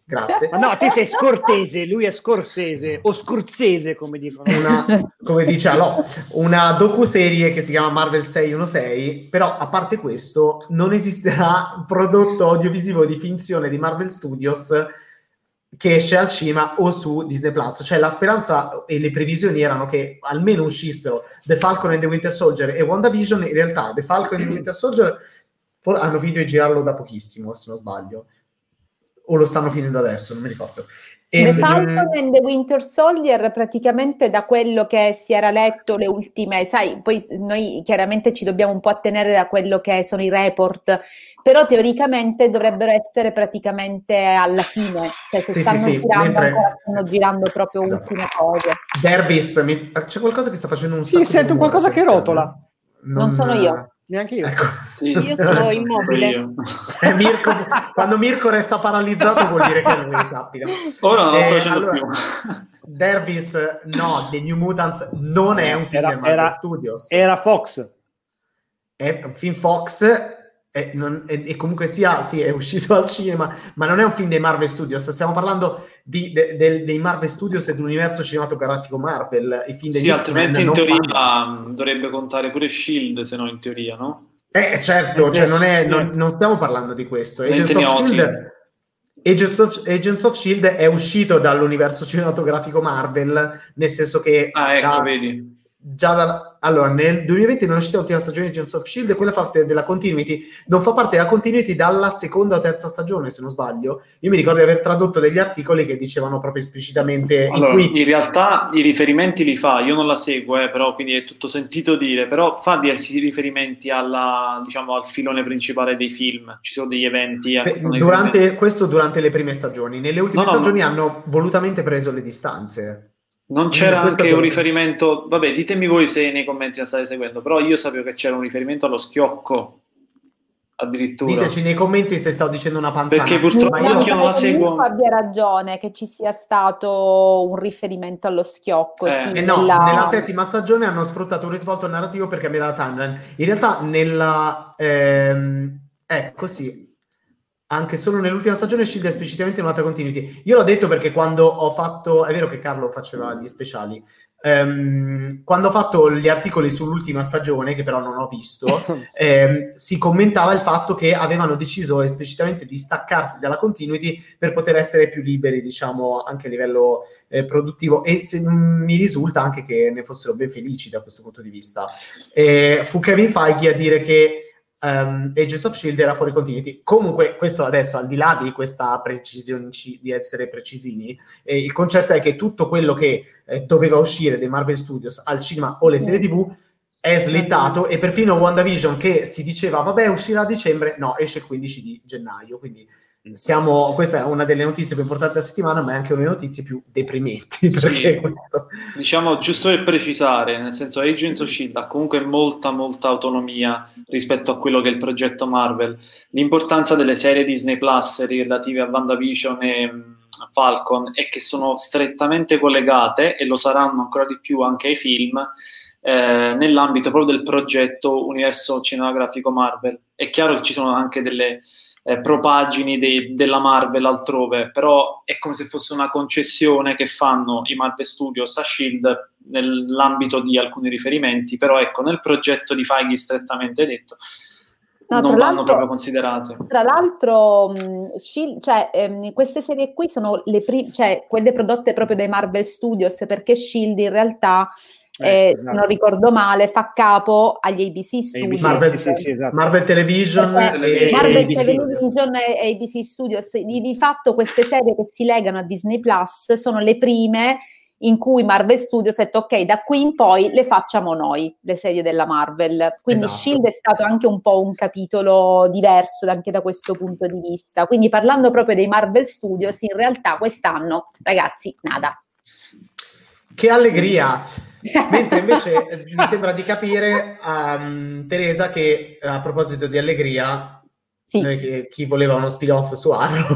Grazie. Ma no, te sei scortese, lui è scorsese o scorzese, come dicono. Una, come dice Alò, una docu-serie che si chiama Marvel 616, però a parte questo non esisterà prodotto audiovisivo di finzione di Marvel Studios che esce al cinema o su Disney Plus. Cioè la speranza e le previsioni erano che almeno uscissero The Falcon and the Winter Soldier e WandaVision, in realtà The Falcon and the Winter Soldier hanno finito di girarlo da pochissimo, se non sbaglio o lo stanno finendo adesso, non mi ricordo. E, The Falcon and the Winter Soldier praticamente da quello che si era letto le ultime, sai, poi noi chiaramente ci dobbiamo un po' attenere da quello che sono i report, però teoricamente dovrebbero essere praticamente alla fine, cioè se sì, stanno, sì, girando, sì, mentre... stanno girando proprio esatto. ultime cose. Dervis, mi... c'è qualcosa che sta facendo un sacco Sì, sento qualcosa che rotola. Non, non sono io. Neanche io. Ecco. Sì, io sono immobile. Io. Eh, Mirko, quando Mirko resta paralizzato vuol dire che non lo sappia. Ora non lo sto facendo allora, più. Dervis, no, The New Mutants non è un film era, era, Studios. Era Fox. È un film Fox e, non, e, e, comunque sia, sì, è uscito al cinema, ma non è un film dei Marvel Studios. Stiamo parlando di, de, de, dei Marvel Studios e dell'universo cinematografico Marvel. I film sì, altrimenti in teoria fanno... dovrebbe contare pure Shield, se no in teoria, no? Eh, certo, cioè non, è, non, non, stiamo parlando di questo. Agents of, Shield, Agents, of, Agents of Shield è uscito dall'universo cinematografico Marvel, nel senso che ah, ecco, da, vedi già da... Allora, nel 2020 non è uscita l'ultima stagione di Agents of S.H.I.E.L.D. quella fa parte della continuity, non fa parte della continuity dalla seconda o terza stagione, se non sbaglio. Io mi ricordo di aver tradotto degli articoli che dicevano proprio esplicitamente... Allora, in, cui... in realtà i riferimenti li fa, io non la seguo, eh, però quindi è tutto sentito dire, però fa diversi riferimenti alla, diciamo, al filone principale dei film, ci sono degli eventi... Beh, durante, questo durante le prime stagioni, nelle ultime no, stagioni no, hanno volutamente preso le distanze. Non c'era anche un riferimento, vabbè, ditemi voi se nei commenti la state seguendo, però io sapevo che c'era un riferimento allo schiocco addirittura. Diteci nei commenti se sto dicendo una panzana. Perché purtroppo io non la seguo. abbia ragione che ci sia stato un riferimento allo schiocco. Eh. Sì, eh no, nella... nella... settima stagione hanno sfruttato un risvolto narrativo per cambiare la timeline. In realtà nella... Ehm, ecco sì, anche solo nell'ultima stagione Shield è esplicitamente un'altra continuity. Io l'ho detto perché quando ho fatto, è vero che Carlo faceva gli speciali, um, quando ho fatto gli articoli sull'ultima stagione, che però non ho visto, um, si commentava il fatto che avevano deciso esplicitamente di staccarsi dalla continuity per poter essere più liberi, diciamo, anche a livello eh, produttivo e se, mh, mi risulta anche che ne fossero ben felici da questo punto di vista. E fu Kevin Feige a dire che um, Agents of Shield era fuori continuity. Comunque, questo adesso, al di là di questa precisione di essere precisini, eh, il concetto è che tutto quello che eh, doveva uscire dei Marvel Studios al cinema o le serie TV è slittato e perfino WandaVision che si diceva vabbè uscirà a dicembre, no, esce il 15 di gennaio, quindi siamo, questa è una delle notizie più importanti della settimana, ma è anche una delle notizie più deprimenti. Sì. Diciamo, giusto per precisare, nel senso Agents of S.H.I.E.L.D. ha comunque molta, molta autonomia rispetto a quello che è il progetto Marvel. L'importanza delle serie Disney Plus relative a WandaVision e mm, Falcon è che sono strettamente collegate e lo saranno ancora di più anche ai film. Eh, nell'ambito proprio del progetto universo cinematografico Marvel. È chiaro che ci sono anche delle eh, propagini dei, della Marvel altrove, però è come se fosse una concessione che fanno i Marvel Studios a Shield nell'ambito di alcuni riferimenti, però ecco, nel progetto di Feige strettamente detto, No, non vanno proprio considerate. Tra l'altro, mh, Shield, cioè, ehm, queste serie qui sono le prime, cioè quelle prodotte proprio dai Marvel Studios, perché Shield in realtà eh, se non ricordo male, fa capo agli ABC Studios. Marvel, sì, sì, esatto. Marvel Television, e, Marvel ABC. Television e ABC Studios. Di, di, fatto queste serie che si legano a Disney Plus sono le prime in cui Marvel Studios ha detto ok, da qui in poi le facciamo noi, le serie della Marvel. Quindi esatto. Shield è stato anche un po' un capitolo diverso anche da questo punto di vista. Quindi parlando proprio dei Marvel Studios, in realtà quest'anno, ragazzi, nada. Che allegria! Mentre invece eh, mi sembra di capire, um, Teresa, che a proposito di allegria, sì. noi, chi voleva uno spin-off su Arrow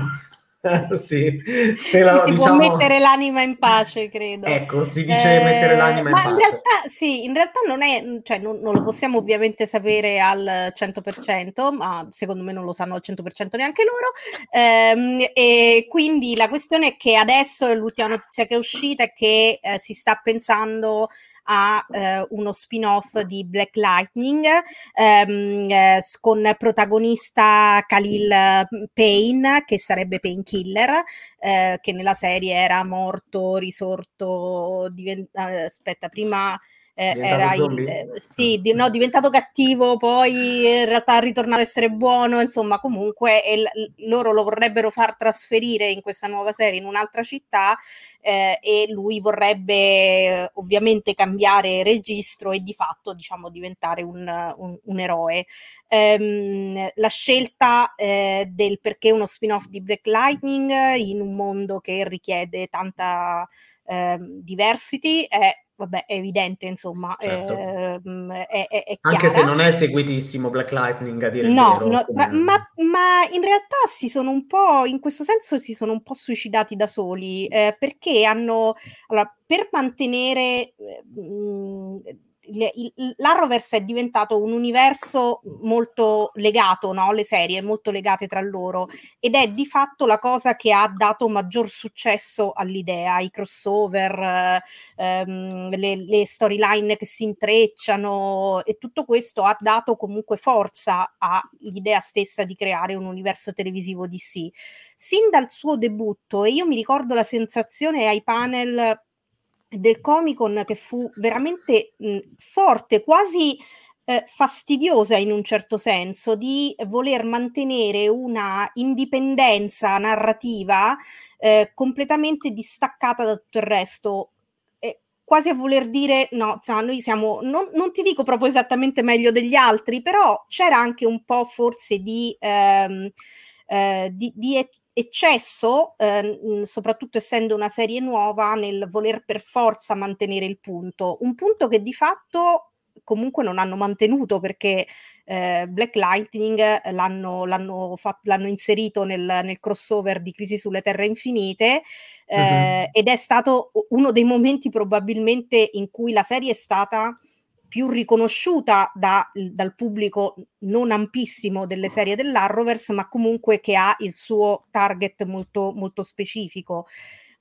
sì, se la, si diciamo... può mettere l'anima in pace, credo. Ecco, si dice eh, mettere l'anima in ma pace. In realtà, sì, in realtà non è, cioè non, non, lo possiamo ovviamente sapere al 100%, ma secondo me non lo sanno al 100% neanche loro. Ehm, e quindi la questione è che adesso l'ultima notizia che è uscita è che eh, si sta pensando a eh, uno spin-off di Black Lightning ehm, eh, con protagonista Khalil Payne, che sarebbe Painkiller, eh, che nella serie era morto, risorto, divent- eh, aspetta, prima eh, era il, eh, sì, di, no, diventato cattivo, poi in realtà è ritornato ad essere buono, insomma, comunque e l- loro lo vorrebbero far trasferire in questa nuova serie in un'altra città eh, e lui vorrebbe ovviamente cambiare registro e di fatto, diciamo, diventare un, un, un eroe. Ehm, la scelta eh, del perché uno spin-off di Black Lightning in un mondo che richiede tanta ehm, diversity è vabbè, è evidente, insomma, certo. eh, è, è, è Anche se non è seguitissimo Black Lightning a dire no, vero, no ma, ma, in realtà si sono un po', in questo senso si sono un po' suicidati da soli, eh, perché hanno, allora, per mantenere... Mh, eh, l'Arrowverse è diventato un universo molto legato, no? le serie molto legate tra loro ed è di fatto la cosa che ha dato maggior successo all'idea, i crossover, ehm, le, le storyline che si intrecciano e tutto questo ha dato comunque forza all'idea stessa di creare un universo televisivo DC. Sin dal suo debutto, e io mi ricordo la sensazione ai panel del Comic Con che fu veramente mh, forte, quasi eh, fastidiosa in un certo senso di voler mantenere una indipendenza narrativa eh, completamente distaccata da tutto il resto. Quasi a voler dire no, cioè, noi siamo, non, non, ti dico proprio esattamente meglio degli altri, però c'era anche un po' forse di, ehm, eh, di, di eccesso, eh, soprattutto essendo una serie nuova, nel voler per forza mantenere il punto. Un punto che di fatto comunque non hanno mantenuto perché eh, Black Lightning l'hanno, l'hanno, fatto, l'hanno inserito nel, nel, crossover di Crisi sulle Terre Infinite eh, uh-huh. ed è stato uno dei momenti probabilmente in cui la serie è stata più riconosciuta da, dal pubblico non ampissimo delle serie dell'Arrowverse, ma comunque che ha il suo target molto, molto specifico.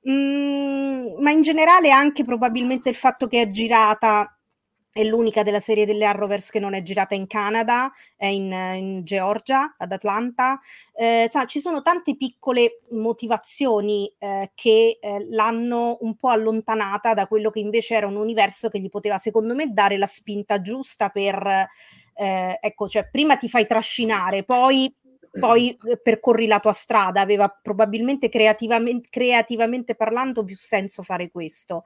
Mm, ma in generale anche probabilmente il fatto che è girata è l'unica della serie delle Arrowverse che non è girata in Canada, è in, in Georgia, ad Atlanta. Eh, cioè, ci sono tante piccole motivazioni eh, che eh, l'hanno un po' allontanata da quello che invece era un universo che gli poteva, secondo me, dare la spinta giusta per, eh, ecco, cioè prima ti fai trascinare, poi poi eh, percorri la tua strada, aveva probabilmente creativamente, creativamente parlando più senso fare questo.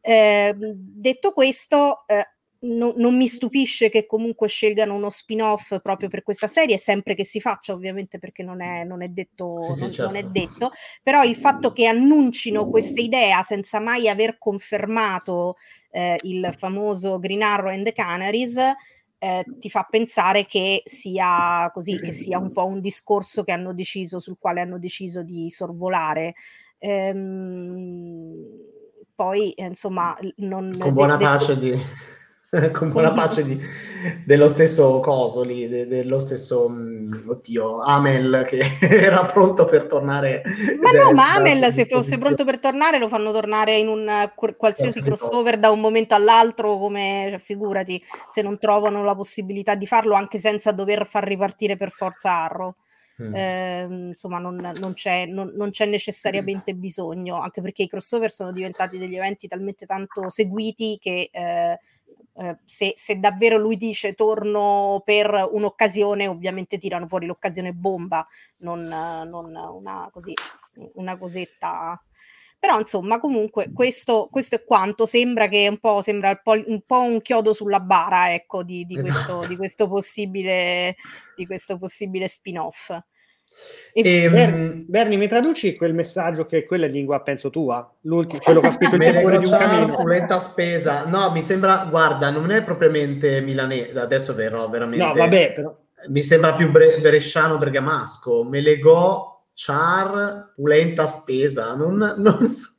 Eh, detto questo, eh, no, non mi stupisce che comunque scelgano uno spin-off proprio per questa serie, sempre che si faccia, ovviamente, perché non è, non è, detto, sì, non, sì, certo. non è detto, però il fatto che annuncino questa idea senza mai aver confermato eh, il famoso Green Arrow and the Canaries. Eh, ti fa pensare che sia così, che sia un po' un discorso che hanno deciso, sul quale hanno deciso di sorvolare. Ehm, poi, eh, insomma, non, con buona detto, pace di con buona pace di, dello stesso coso lì, de, dello stesso mm, oddio, Amel che era pronto per tornare. Ma no, ma Amel se fosse pronto per tornare lo fanno tornare in un qualsiasi crossover da un momento all'altro, come cioè, figurati se non trovano la possibilità di farlo anche senza dover far ripartire per forza Arrow. Mm. Eh, insomma, non, non, c'è, non, non, c'è, necessariamente bisogno, anche perché i crossover sono diventati degli eventi talmente tanto seguiti che eh, eh, se, se, davvero lui dice torno per un'occasione, ovviamente tirano fuori l'occasione bomba, non, non una, così, una cosetta. Però insomma, comunque, questo, questo, è quanto sembra che un po', sembra un po', un, po un chiodo sulla bara, ecco, di, di, esatto. questo, di, questo, possibile, di questo possibile spin-off. E e, Berni, Berni, mi traduci quel messaggio che quella è lingua, penso tua? L'ultimo, quello che ha scritto il tepore di un camino. Pulenta spesa. No, mi sembra, guarda, non è propriamente milanese, adesso verrò veramente. No, vabbè, però. Mi sembra più bre- bresciano bergamasco. Me legò char pulenta spesa. Non, non so.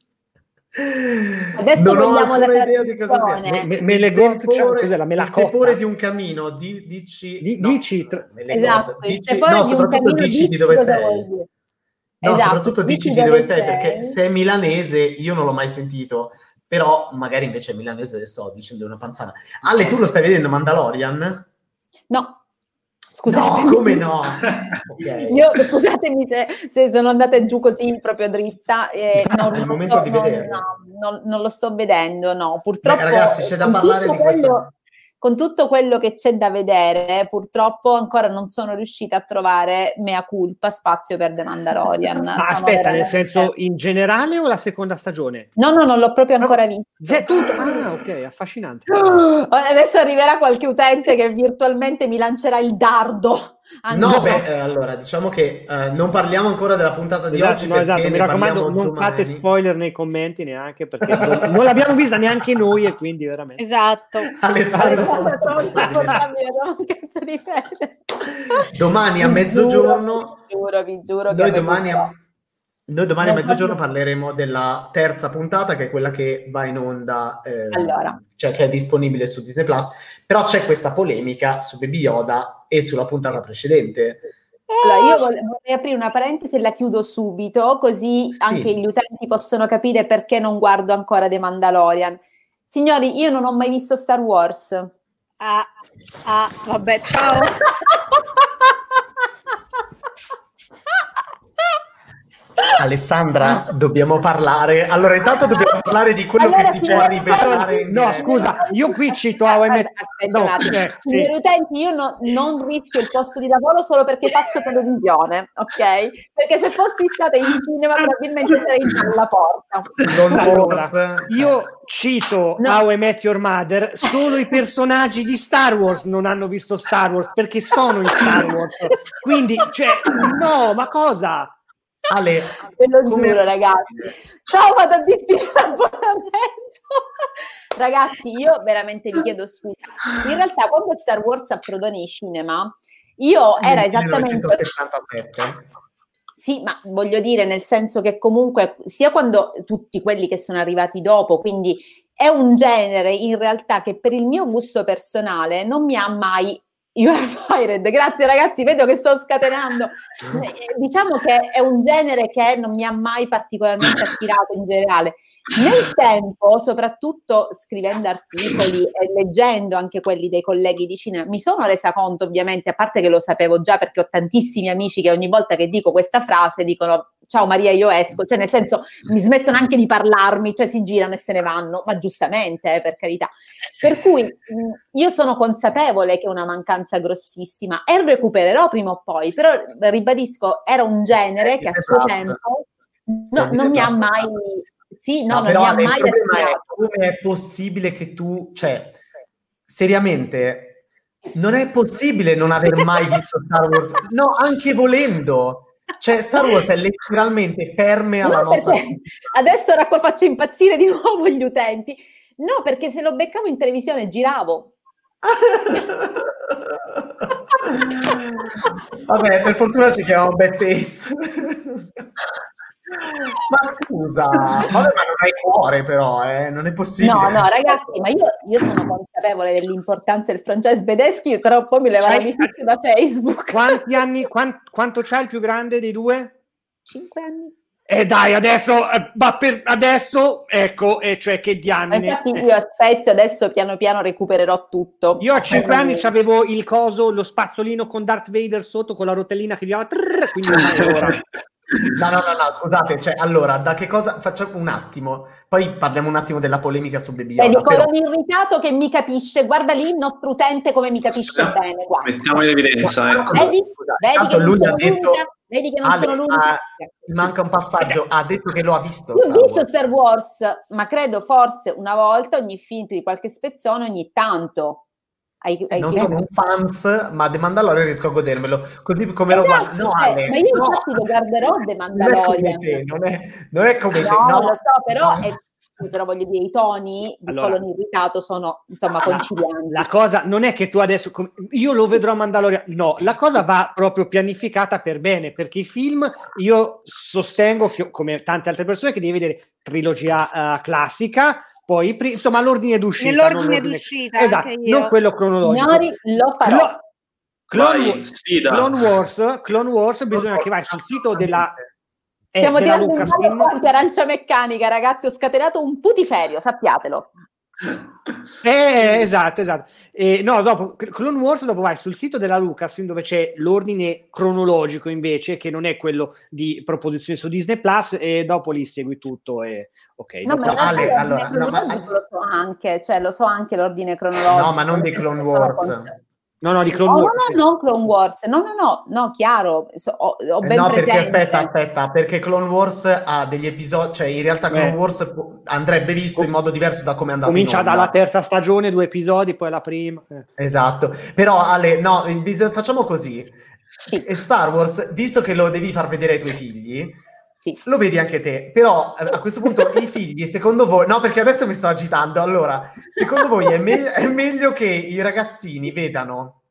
Adesso non vogliamo la idea di cosa sia. Me, me le got, cioè, cos'è la melacotta? Il tepore di un camino, di, dici... Di, no, dici tra... esatto, dici, no, soprattutto dici di dove sei. No, esatto, soprattutto dici di dove sei, perché se è milanese io non l'ho mai sentito, però magari invece è milanese sto dicendo una panzana. Ale, tu lo stai vedendo Mandalorian? No. Scusate. No, come no? okay. Io, scusatemi se, se, sono andata giù così proprio dritta. Eh, non, è il momento sto, di vedere. No, non, non, lo sto vedendo, no. Purtroppo... Beh, ragazzi, c'è da parlare di quello, questa con tutto quello che c'è da vedere, purtroppo ancora non sono riuscita a trovare mea culpa spazio per The Mandalorian. Ma sono aspetta, veramente... nel senso in generale o la seconda stagione? No, no, non l'ho proprio ancora no. visto. Zè, tutto. Ah, ok, affascinante. Adesso arriverà qualche utente che virtualmente mi lancerà il dardo No, beh, eh, allora diciamo che eh, non parliamo ancora della puntata di esatto, oggi. No, esatto, mi raccomando, non domani. fate spoiler nei commenti neanche perché non, non l'abbiamo vista neanche noi e quindi veramente. Esatto. Alessandro, domani a mezzogiorno. Vi giuro, vi giuro. Noi domani a noi domani a mezzogiorno parleremo della terza puntata, che è quella che va in onda, eh, allora. cioè che è disponibile su Disney Plus. Però c'è questa polemica su Baby Yoda e sulla puntata precedente. Allora, io vorrei aprire una parentesi e la chiudo subito, così sì. anche gli utenti possono capire perché non guardo ancora The Mandalorian. Signori, io non ho mai visto Star Wars. Ah, ah vabbè, ciao. Alessandra, dobbiamo parlare. Allora, intanto dobbiamo parlare di quello allora, che si può rivelare. No, scusa, io qui cito a Aspetta no. Eh, signori sì. utenti, io no, non rischio il posto di lavoro solo perché faccio televisione, ok? Perché se fossi stata in cinema probabilmente sarei alla porta. Non allora, io cito no. How I Met Your Mother, solo i personaggi di Star Wars non hanno visto Star Wars perché sono in Star Wars. Quindi, cioè, no, ma cosa? Ale, ve lo giuro, ragazzi. Trauma da Ragazzi, io veramente vi chiedo scusa. In realtà, quando Star Wars approdò nei cinema, io era esattamente. 1977. Sì, ma voglio dire, nel senso che comunque, sia quando tutti quelli che sono arrivati dopo, quindi è un genere in realtà che per il mio gusto personale non mi ha mai You are fired. Grazie ragazzi, vedo che sto scatenando. Eh, diciamo che è un genere che non mi ha mai particolarmente attirato in generale. Nel tempo, soprattutto scrivendo articoli e leggendo anche quelli dei colleghi di cinema, mi sono resa conto ovviamente, a parte che lo sapevo già perché ho tantissimi amici che ogni volta che dico questa frase dicono ciao Maria io esco, cioè nel senso mi smettono anche di parlarmi, cioè si girano e se ne vanno, ma giustamente eh, per carità. Per cui mh, io sono consapevole che è una mancanza grossissima e recupererò prima o poi, però ribadisco, era un genere che a suo tempo no, non mi ha mai sì, no, no però non mi ha mai è, come è possibile che tu, cioè, seriamente, non è possibile non aver mai visto Star Wars. No, anche volendo. Cioè, Star Wars è letteralmente permea la nostra... Adesso ora qua faccio impazzire di nuovo gli utenti. No, perché se lo beccavo in televisione giravo. Vabbè, per fortuna ci chiamiamo Bad Taste. Ma scusa, vabbè, ma non hai cuore però, eh? non è possibile. No, no, ragazzi, ma io, io sono consapevole dell'importanza del franchise Bedeschi, però poi mi leva l'amicizia da Facebook. Quanti anni, quant, quanto c'ha il più grande dei due? Cinque anni. E eh dai, adesso, eh, ma per adesso, ecco, e cioè che diamine. Infatti io aspetto, adesso piano piano recupererò tutto. Io a cinque anni avevo il coso, lo spazzolino con Darth Vader sotto, con la rotellina che viava, quindi ora... No, no, no, no, scusate, cioè, allora, da che cosa facciamo un attimo, poi parliamo un attimo della polemica su Baby Yoda. Vedi, però... irritato che mi capisce, guarda lì il nostro utente come mi capisce Scusa, bene, guarda. Mettiamo in evidenza, ecco. Vedi, vedi che lui ha detto... Vedi che non Ale, sono l'unica. Ah, manca un passaggio, ha detto che lo ha visto. Io ho visto Star Wars, ma credo forse una volta ogni film di qualche spezzone ogni tanto. Hai, hai non sono un fans, ma The Mandalorian riesco a godermelo. Così come esatto, lo guardo. No, cioè, Ale, ma io no. infatti lo guarderò The Mandalorian. Non è come te, non è, non è come no, te. No, lo so, però è però voglio dire, i toni di allora, colon irritato sono insomma concilianti. La cosa non è che tu adesso io lo vedrò a Mandalorian, no, la cosa va proprio pianificata per bene, perché i film io sostengo che come tante altre persone che devi vedere trilogia uh, classica, poi insomma l'ordine d'uscita nell'ordine d'uscita esatto non quello cronologico. Signori, lo farò. Clo- Clone, Clone, Wars, Clone Wars bisogna che vai sul sito della eh, Stiamo tirando in quanti arancia meccanica, ragazzi. Ho scatenato un putiferio, sappiatelo. Eh, esatto, esatto. Eh, no, dopo Clone Wars, dopo vai sul sito della Lucasfilm dove c'è l'ordine cronologico invece, che non è quello di proposizione su Disney Plus, e dopo lì segui tutto. E, ok, no, ma Ale, allora, no, ma... lo so anche, cioè lo so anche l'ordine cronologico. No, ma non di Clone Wars. No, no, di Clone oh, Wars. No, no, non Clone Wars. No, no, no, no, chiaro. So, ho, ho ben no, presente. perché aspetta, aspetta, perché Clone Wars ha degli episodi, cioè in realtà Clone eh. Wars andrebbe visto in modo diverso da come è andato Comincia dalla terza stagione, due episodi, poi la prima. Eh. Esatto. Però Ale, no, facciamo così. Sì. E Star Wars, visto che lo devi far vedere ai tuoi figli, sì. Lo vedi anche te, però eh, a questo punto i figli, secondo voi, no perché adesso mi sto agitando, allora, secondo voi è, me- è meglio che i ragazzini vedano,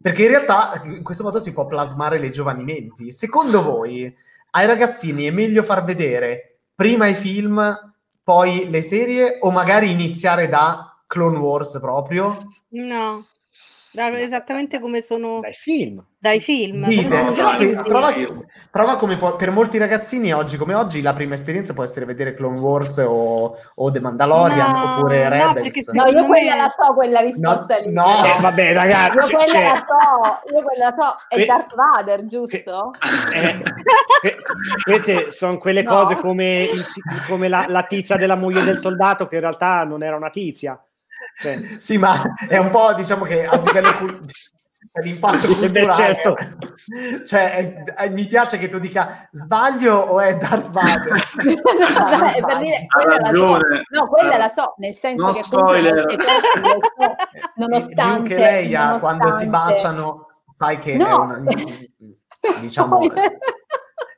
perché in realtà in questo modo si può plasmare le giovani menti, secondo voi ai ragazzini è meglio far vedere prima i film, poi le serie o magari iniziare da Clone Wars proprio? No. Esattamente come sono dai film. Dai film. Dite, prova, prova, prova, come può, per molti ragazzini oggi come oggi la prima esperienza può essere vedere Clone Wars o, o The Mandalorian no, oppure Rebels. No, io quella la so, quella risposta no, lì. No, eh, vabbè ragazzi. Io quella cioè, la so, io quella la so. È que- Darth Vader, giusto? Eh, eh, queste sono quelle cose come, il, come la, la tizia della moglie del soldato che in realtà non era una tizia. Cioè. Sì, ma è un po' diciamo che a livello cult- l'impatto culturale. Certo. Cioè, è, è, mi piace che tu dica sbaglio o è Darth Vader? no, per dire, quella la so. No, quella la so, nel senso no che spoiler. So, nonostante Luke e Leia nonostante... quando si baciano, sai che no. è una diciamo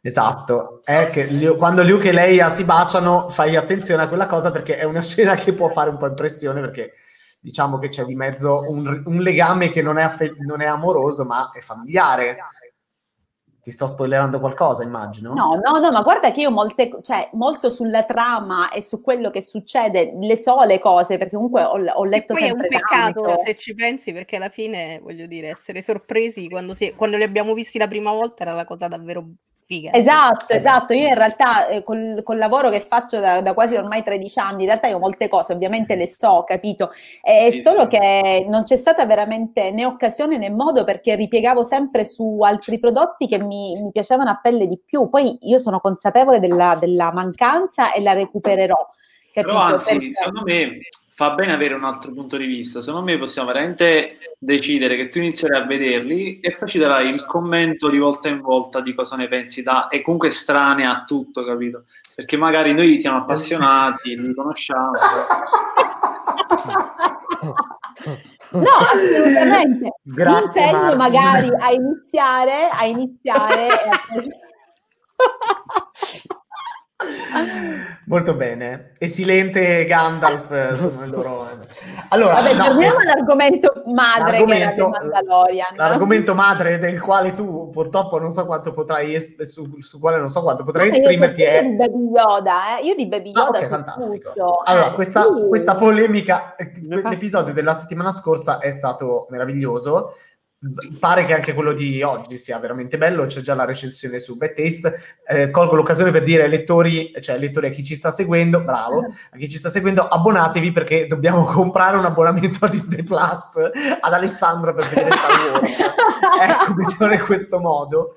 Esatto, è che quando Luke e Leia si baciano fai attenzione a quella cosa perché è una scena che può fare un po' impressione perché diciamo che c'è di mezzo un, un legame che non è, affe- non è amoroso ma è familiare. Ti sto spoilerando qualcosa, immagino? No, no, no, ma guarda che io molte, cioè, molto sulla trama e su quello che succede le so le cose, perché comunque ho, ho letto e poi è un peccato tanto. se ci pensi, perché alla fine, voglio dire, essere sorpresi quando, si, quando li abbiamo visti la prima volta era la cosa davvero figa. Esatto, esatto. Io in realtà eh, col, col, lavoro che faccio da, da, quasi ormai 13 anni, in realtà io molte cose ovviamente le so, capito? È sì, solo sì. che non c'è stata veramente né occasione né modo perché ripiegavo sempre su altri prodotti che mi, mi piacevano a pelle di più. Poi io sono consapevole della, della mancanza e la recupererò. Capito? Però anzi, perché... secondo me fa bene avere un altro punto di vista. Secondo me possiamo veramente decidere che tu inizierai a vederli e poi ci darai il commento di volta in volta di cosa ne pensi da e comunque estranea a tutto, capito? Perché magari noi siamo appassionati, li conosciamo. No, assolutamente. Grazie, Mi magari a iniziare, a iniziare. Molto bene. E Silente e Gandalf eh, sono il loro... Allora, Vabbè, no, torniamo eh, all'argomento madre l'argomento, Mandalorian. L'argomento madre del quale tu purtroppo non so quanto potrai es- su, su quale non so quanto potrai no, esprimerti io è... di Baby Yoda, eh? Io di Baby Yoda ah, okay, fantastico. Tutto. Allora, eh, questa, sì. questa polemica, eh, l'episodio della settimana scorsa è stato meraviglioso pare che anche quello di oggi sia veramente bello, c'è già la recensione su Bad Taste. Eh, colgo l'occasione per dire ai lettori, cioè ai lettori a chi ci sta seguendo, bravo, a chi ci sta seguendo, abbonatevi perché dobbiamo comprare un abbonamento a Disney Plus ad Alessandra per vedere Star Wars. ecco, mettiamo in questo modo.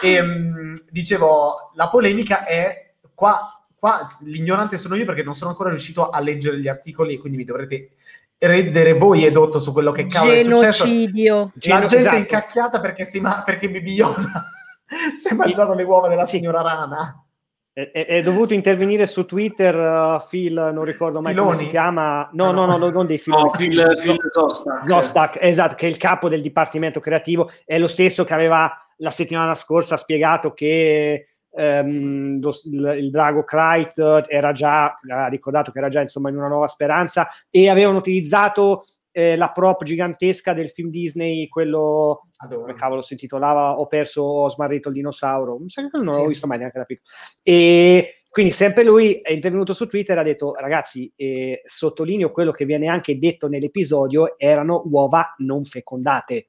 E, ehm, dicevo, la polemica è qua qua l'ignorante sono io perché non sono ancora riuscito a leggere gli articoli e quindi mi dovrete rendere voi edotto su quello che cavolo è successo. Genocidio. La gente esatto. incacchiata perché, si ma- perché Baby Yoda si è mangiato le uova della signora rana. È, è, è, dovuto intervenire su Twitter uh, Phil, non ricordo mai Filoni. come si chiama. No, ah, no, no, no, non dei filoni. No, Phil, Phil Zostak. Zostak, esatto, che è il capo del dipartimento creativo. È lo stesso che aveva la settimana scorsa spiegato che ehm, lo, il, il, drago Krayt era già, ha ricordato che era già insomma in una nuova speranza e avevano utilizzato eh, la prop gigantesca del film Disney, quello Adoro. come cavolo si intitolava Ho perso, ho smarrito il dinosauro, non sì. l'ho visto mai neanche da piccolo. E quindi sempre lui è intervenuto su Twitter e ha detto ragazzi, eh, sottolineo quello che viene anche detto nell'episodio, erano uova non fecondate.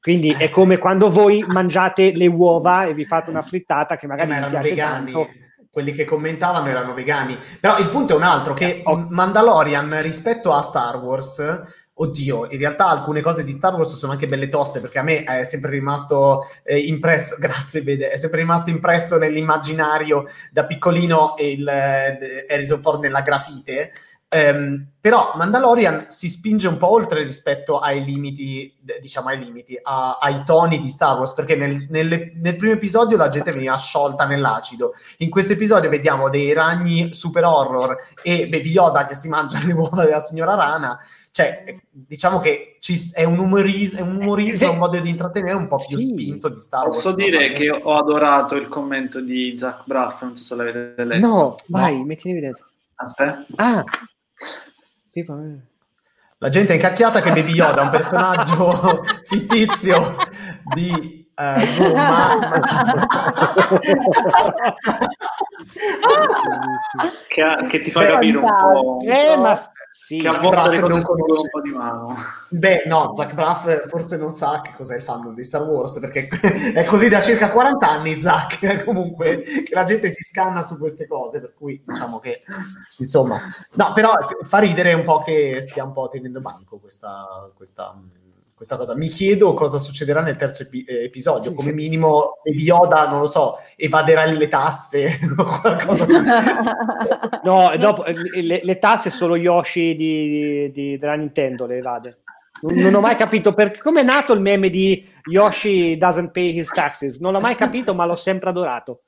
Quindi è come quando voi mangiate le uova e vi fate una frittata che magari eh, erano vegani. Tanto. Quelli che commentavano erano vegani. Però il punto è un altro, che oh. Mandalorian rispetto a Star Wars oddio, in realtà alcune cose di Star Wars sono anche belle toste perché a me è sempre rimasto eh, impresso, grazie Bede, è sempre rimasto impresso nell'immaginario da piccolino il eh, Harrison Ford nella grafite Um, però Mandalorian si spinge un po' oltre rispetto ai limiti, diciamo ai limiti, a, ai toni di Star Wars, perché nel, nel, nel, primo episodio la gente veniva sciolta nell'acido. In questo episodio vediamo dei ragni super horror e Baby Yoda che si mangia le uova della signora rana. Cioè, diciamo che ci, è un umorismo, è un, umorismo, un modo di intrattenere un po' più sì. spinto di Star Wars. Posso dire che ho adorato il commento di Zach Braff, non so se l'avete letto. No, vai, no. metti in evidenza. Aspetta. Ah, la gente è incacchiata che Baby Yoda è un personaggio fittizio di uh, Gomma. che, che, ti fa capire un po'. Eh, ma Sì, che a volte non conosce. un po' di mano. Beh, no, Zach Braff forse non sa che cos'è il fandom di Star Wars, perché è così da circa 40 anni, Zach, comunque, che la gente si scanna su queste cose, per cui diciamo che, insomma... No, però fa ridere un po' che stia un po' tenendo banco questa, questa questa cosa. Mi chiedo cosa succederà nel terzo epi- eh, episodio. Come minimo, Baby Yoda, non lo so, evaderà le tasse o qualcosa. no, dopo eh, le, le, tasse solo Yoshi di, di, della Nintendo le evade. Non, non ho mai capito perché. Come è nato il meme di Yoshi doesn't pay his taxes? Non l'ho mai capito, ma l'ho sempre adorato.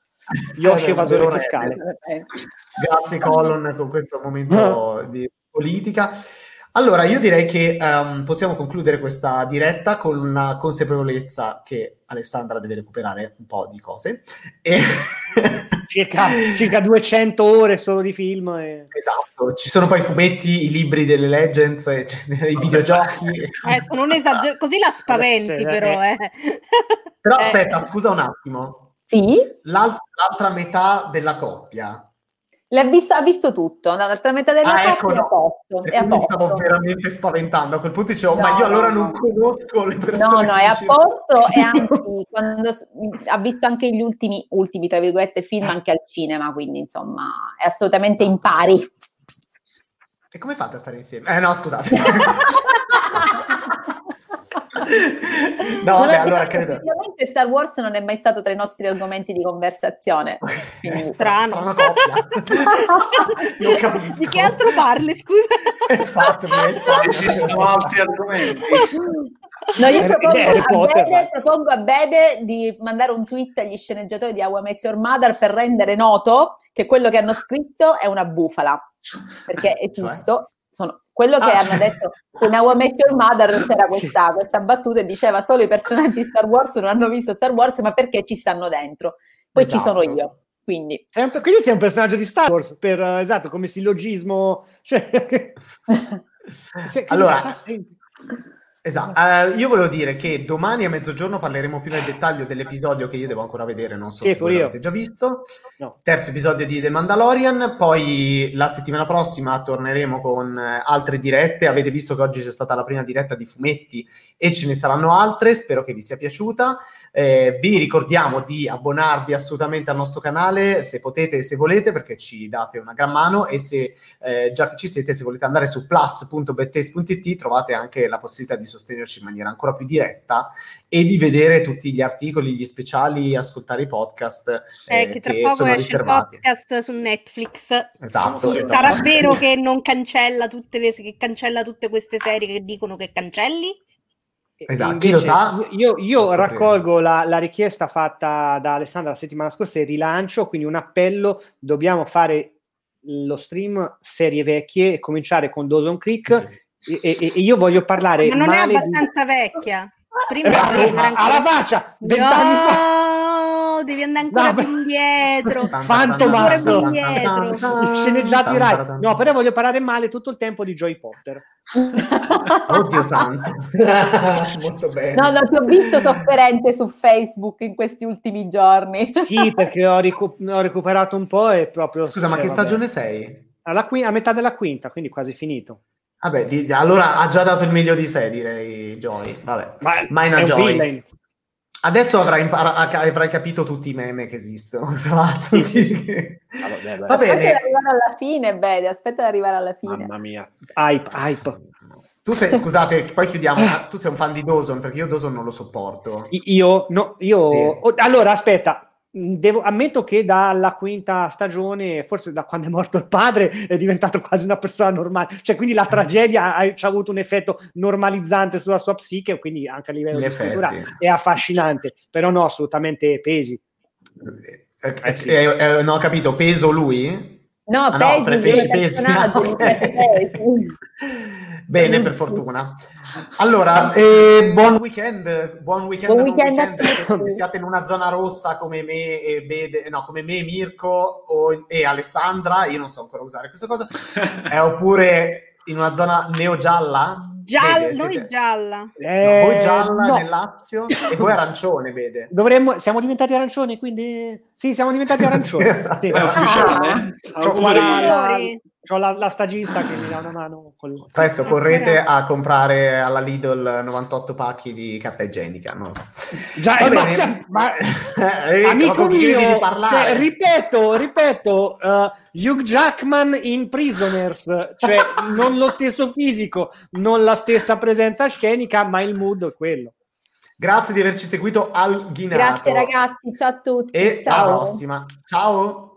Yoshi evasore fiscale. Grazie, Colon, con questo momento di politica. Allora, io direi che um, possiamo concludere questa diretta con una consapevolezza che Alessandra deve recuperare un po' di cose. E... circa, circa, 200 ore solo di film. E... Esatto, ci sono poi i fumetti, i libri delle Legends, cioè, i videogiochi. Eh, sono un esager- così la spaventi sì, però. Eh. Però eh. aspetta, scusa un attimo. Sì? L'alt- l'altra metà della coppia Visto, ha visto tutto, l'altra metà della ah, ecco, no. è a posto. Mi stavo veramente spaventando. A quel punto dicevo, no, ma io allora no. non conosco le persone. No, no, è a posto e anche quando ha visto anche gli ultimi, ultimi, tra virgolette, film anche al cinema, quindi insomma è assolutamente in pari. E come fate a stare insieme? Eh no, scusate. no, vabbè, allora credo. Ovviamente Star Wars non è mai stato tra i nostri argomenti di conversazione. Quindi... È strano. non capisco. Di che altro parli, scusa? esatto, esistono altri argomenti. No, io propongo a, Bede, propongo a, Bede, di mandare un tweet agli sceneggiatori di How I Met Your Mother per rendere noto che quello che hanno scritto è una bufala, perché è cioè? giusto, sono, quello che ah, hanno cioè... detto in How I Met Your Mother c'era questa, questa, battuta e diceva solo i personaggi Star Wars non hanno visto Star Wars ma perché ci stanno dentro? Poi esatto. ci sono io? Quindi. quindi sei un personaggio di Star Wars per, esatto come sillogismo cioè... allora Esatto, uh, io volevo dire che domani a mezzogiorno parleremo più nel dettaglio dell'episodio che io devo ancora vedere, non so sì, se l'avete già visto. No. Terzo episodio di The Mandalorian, poi la settimana prossima torneremo con uh, altre dirette. Avete visto che oggi c'è stata la prima diretta di fumetti e ce ne saranno altre, spero che vi sia piaciuta. Eh, vi ricordiamo di abbonarvi assolutamente al nostro canale se potete e se volete perché ci date una gran mano e se eh, già che ci siete se volete andare su plus.bettes.it trovate anche la possibilità di sostenerci in maniera ancora più diretta e di vedere tutti gli articoli, gli speciali, ascoltare i podcast eh, che, tra che poco sono riservati. podcast su Netflix. Esatto, esatto. Sarà vero che non cancella tutte le che cancella tutte queste serie che dicono che cancelli? Esatto, Invece, chi lo sa? Io, io raccolgo la, la, richiesta fatta da Alessandra la settimana scorsa e rilancio, quindi un appello, dobbiamo fare lo stream serie vecchie e cominciare con Dawson Creek sì. E, e, e, io voglio parlare... Ma non è abbastanza di... vecchia. Prima eh, alla faccia! Vent'anni no! fa! devi andare ancora no, più indietro. Fantomas. Più indietro. Sceneggiati Rai. No, però voglio parlare male tutto il tempo di Joy Potter. Oddio santo. Molto bene. No, no, ti ho visto sofferente su Facebook in questi ultimi giorni. sì, perché ho, ricu- ho, recuperato un po' e proprio... Scusa, ma che stagione sei? Alla qui- a metà della quinta, quindi quasi finito. Vabbè, di- allora ha già dato il meglio di sé, direi Joy. Vabbè, ma, in Joy. Adesso avrai, impara- avrai, capito tutti i meme che esistono. Tra l'altro, sì. Va, Va bene. Aspetta ad arrivare alla fine, Bede. Aspetta ad arrivare alla fine. Mamma mia, hype, hype. Tu sei, scusate, poi chiudiamo. Tu sei un fan di Dawson perché io Dawson non lo sopporto. Io, no, io. Sì. Allora, aspetta, Devo, ammetto che dalla quinta stagione, forse da quando è morto il padre, è diventato quasi una persona normale. Cioè, quindi la tragedia ha, ha avuto un effetto normalizzante sulla sua psiche, quindi anche a livello In di struttura è affascinante. Però no, assolutamente pesi. Eh, eh, sì. eh, eh, non ho capito, peso lui? No, ah, pesi, no, preferisci pesi. No, okay. Bene, per fortuna. Allora, eh, buon weekend, buon weekend, buon weekend, weekend siate in una zona rossa come me e Bede, no, come me, Mirko o, e Alessandra, io non so ancora usare questa cosa, eh, oppure in una zona neo-gialla. Gialla, vede, noi gialla. Eh, no, voi gialla no. nel Lazio e voi arancione, vede. Dovremmo, siamo diventati arancioni, quindi... Sì, siamo diventati arancioni. sì. È ufficiale? Ah, Ho la, la, stagista che mi dà una mano. Col... Presto correte a comprare alla Lidl 98 pacchi di carta igienica, non lo so. Già, eh, ma, ma, eh, amico mio, cioè, ripeto, ripeto, uh, Hugh Jackman in Prisoners, cioè non lo stesso fisico, non la stessa presenza scenica, ma il mood è quello. Grazie di averci seguito al Ghinato. Grazie ragazzi, ciao a tutti. E ciao. alla prossima. Ciao.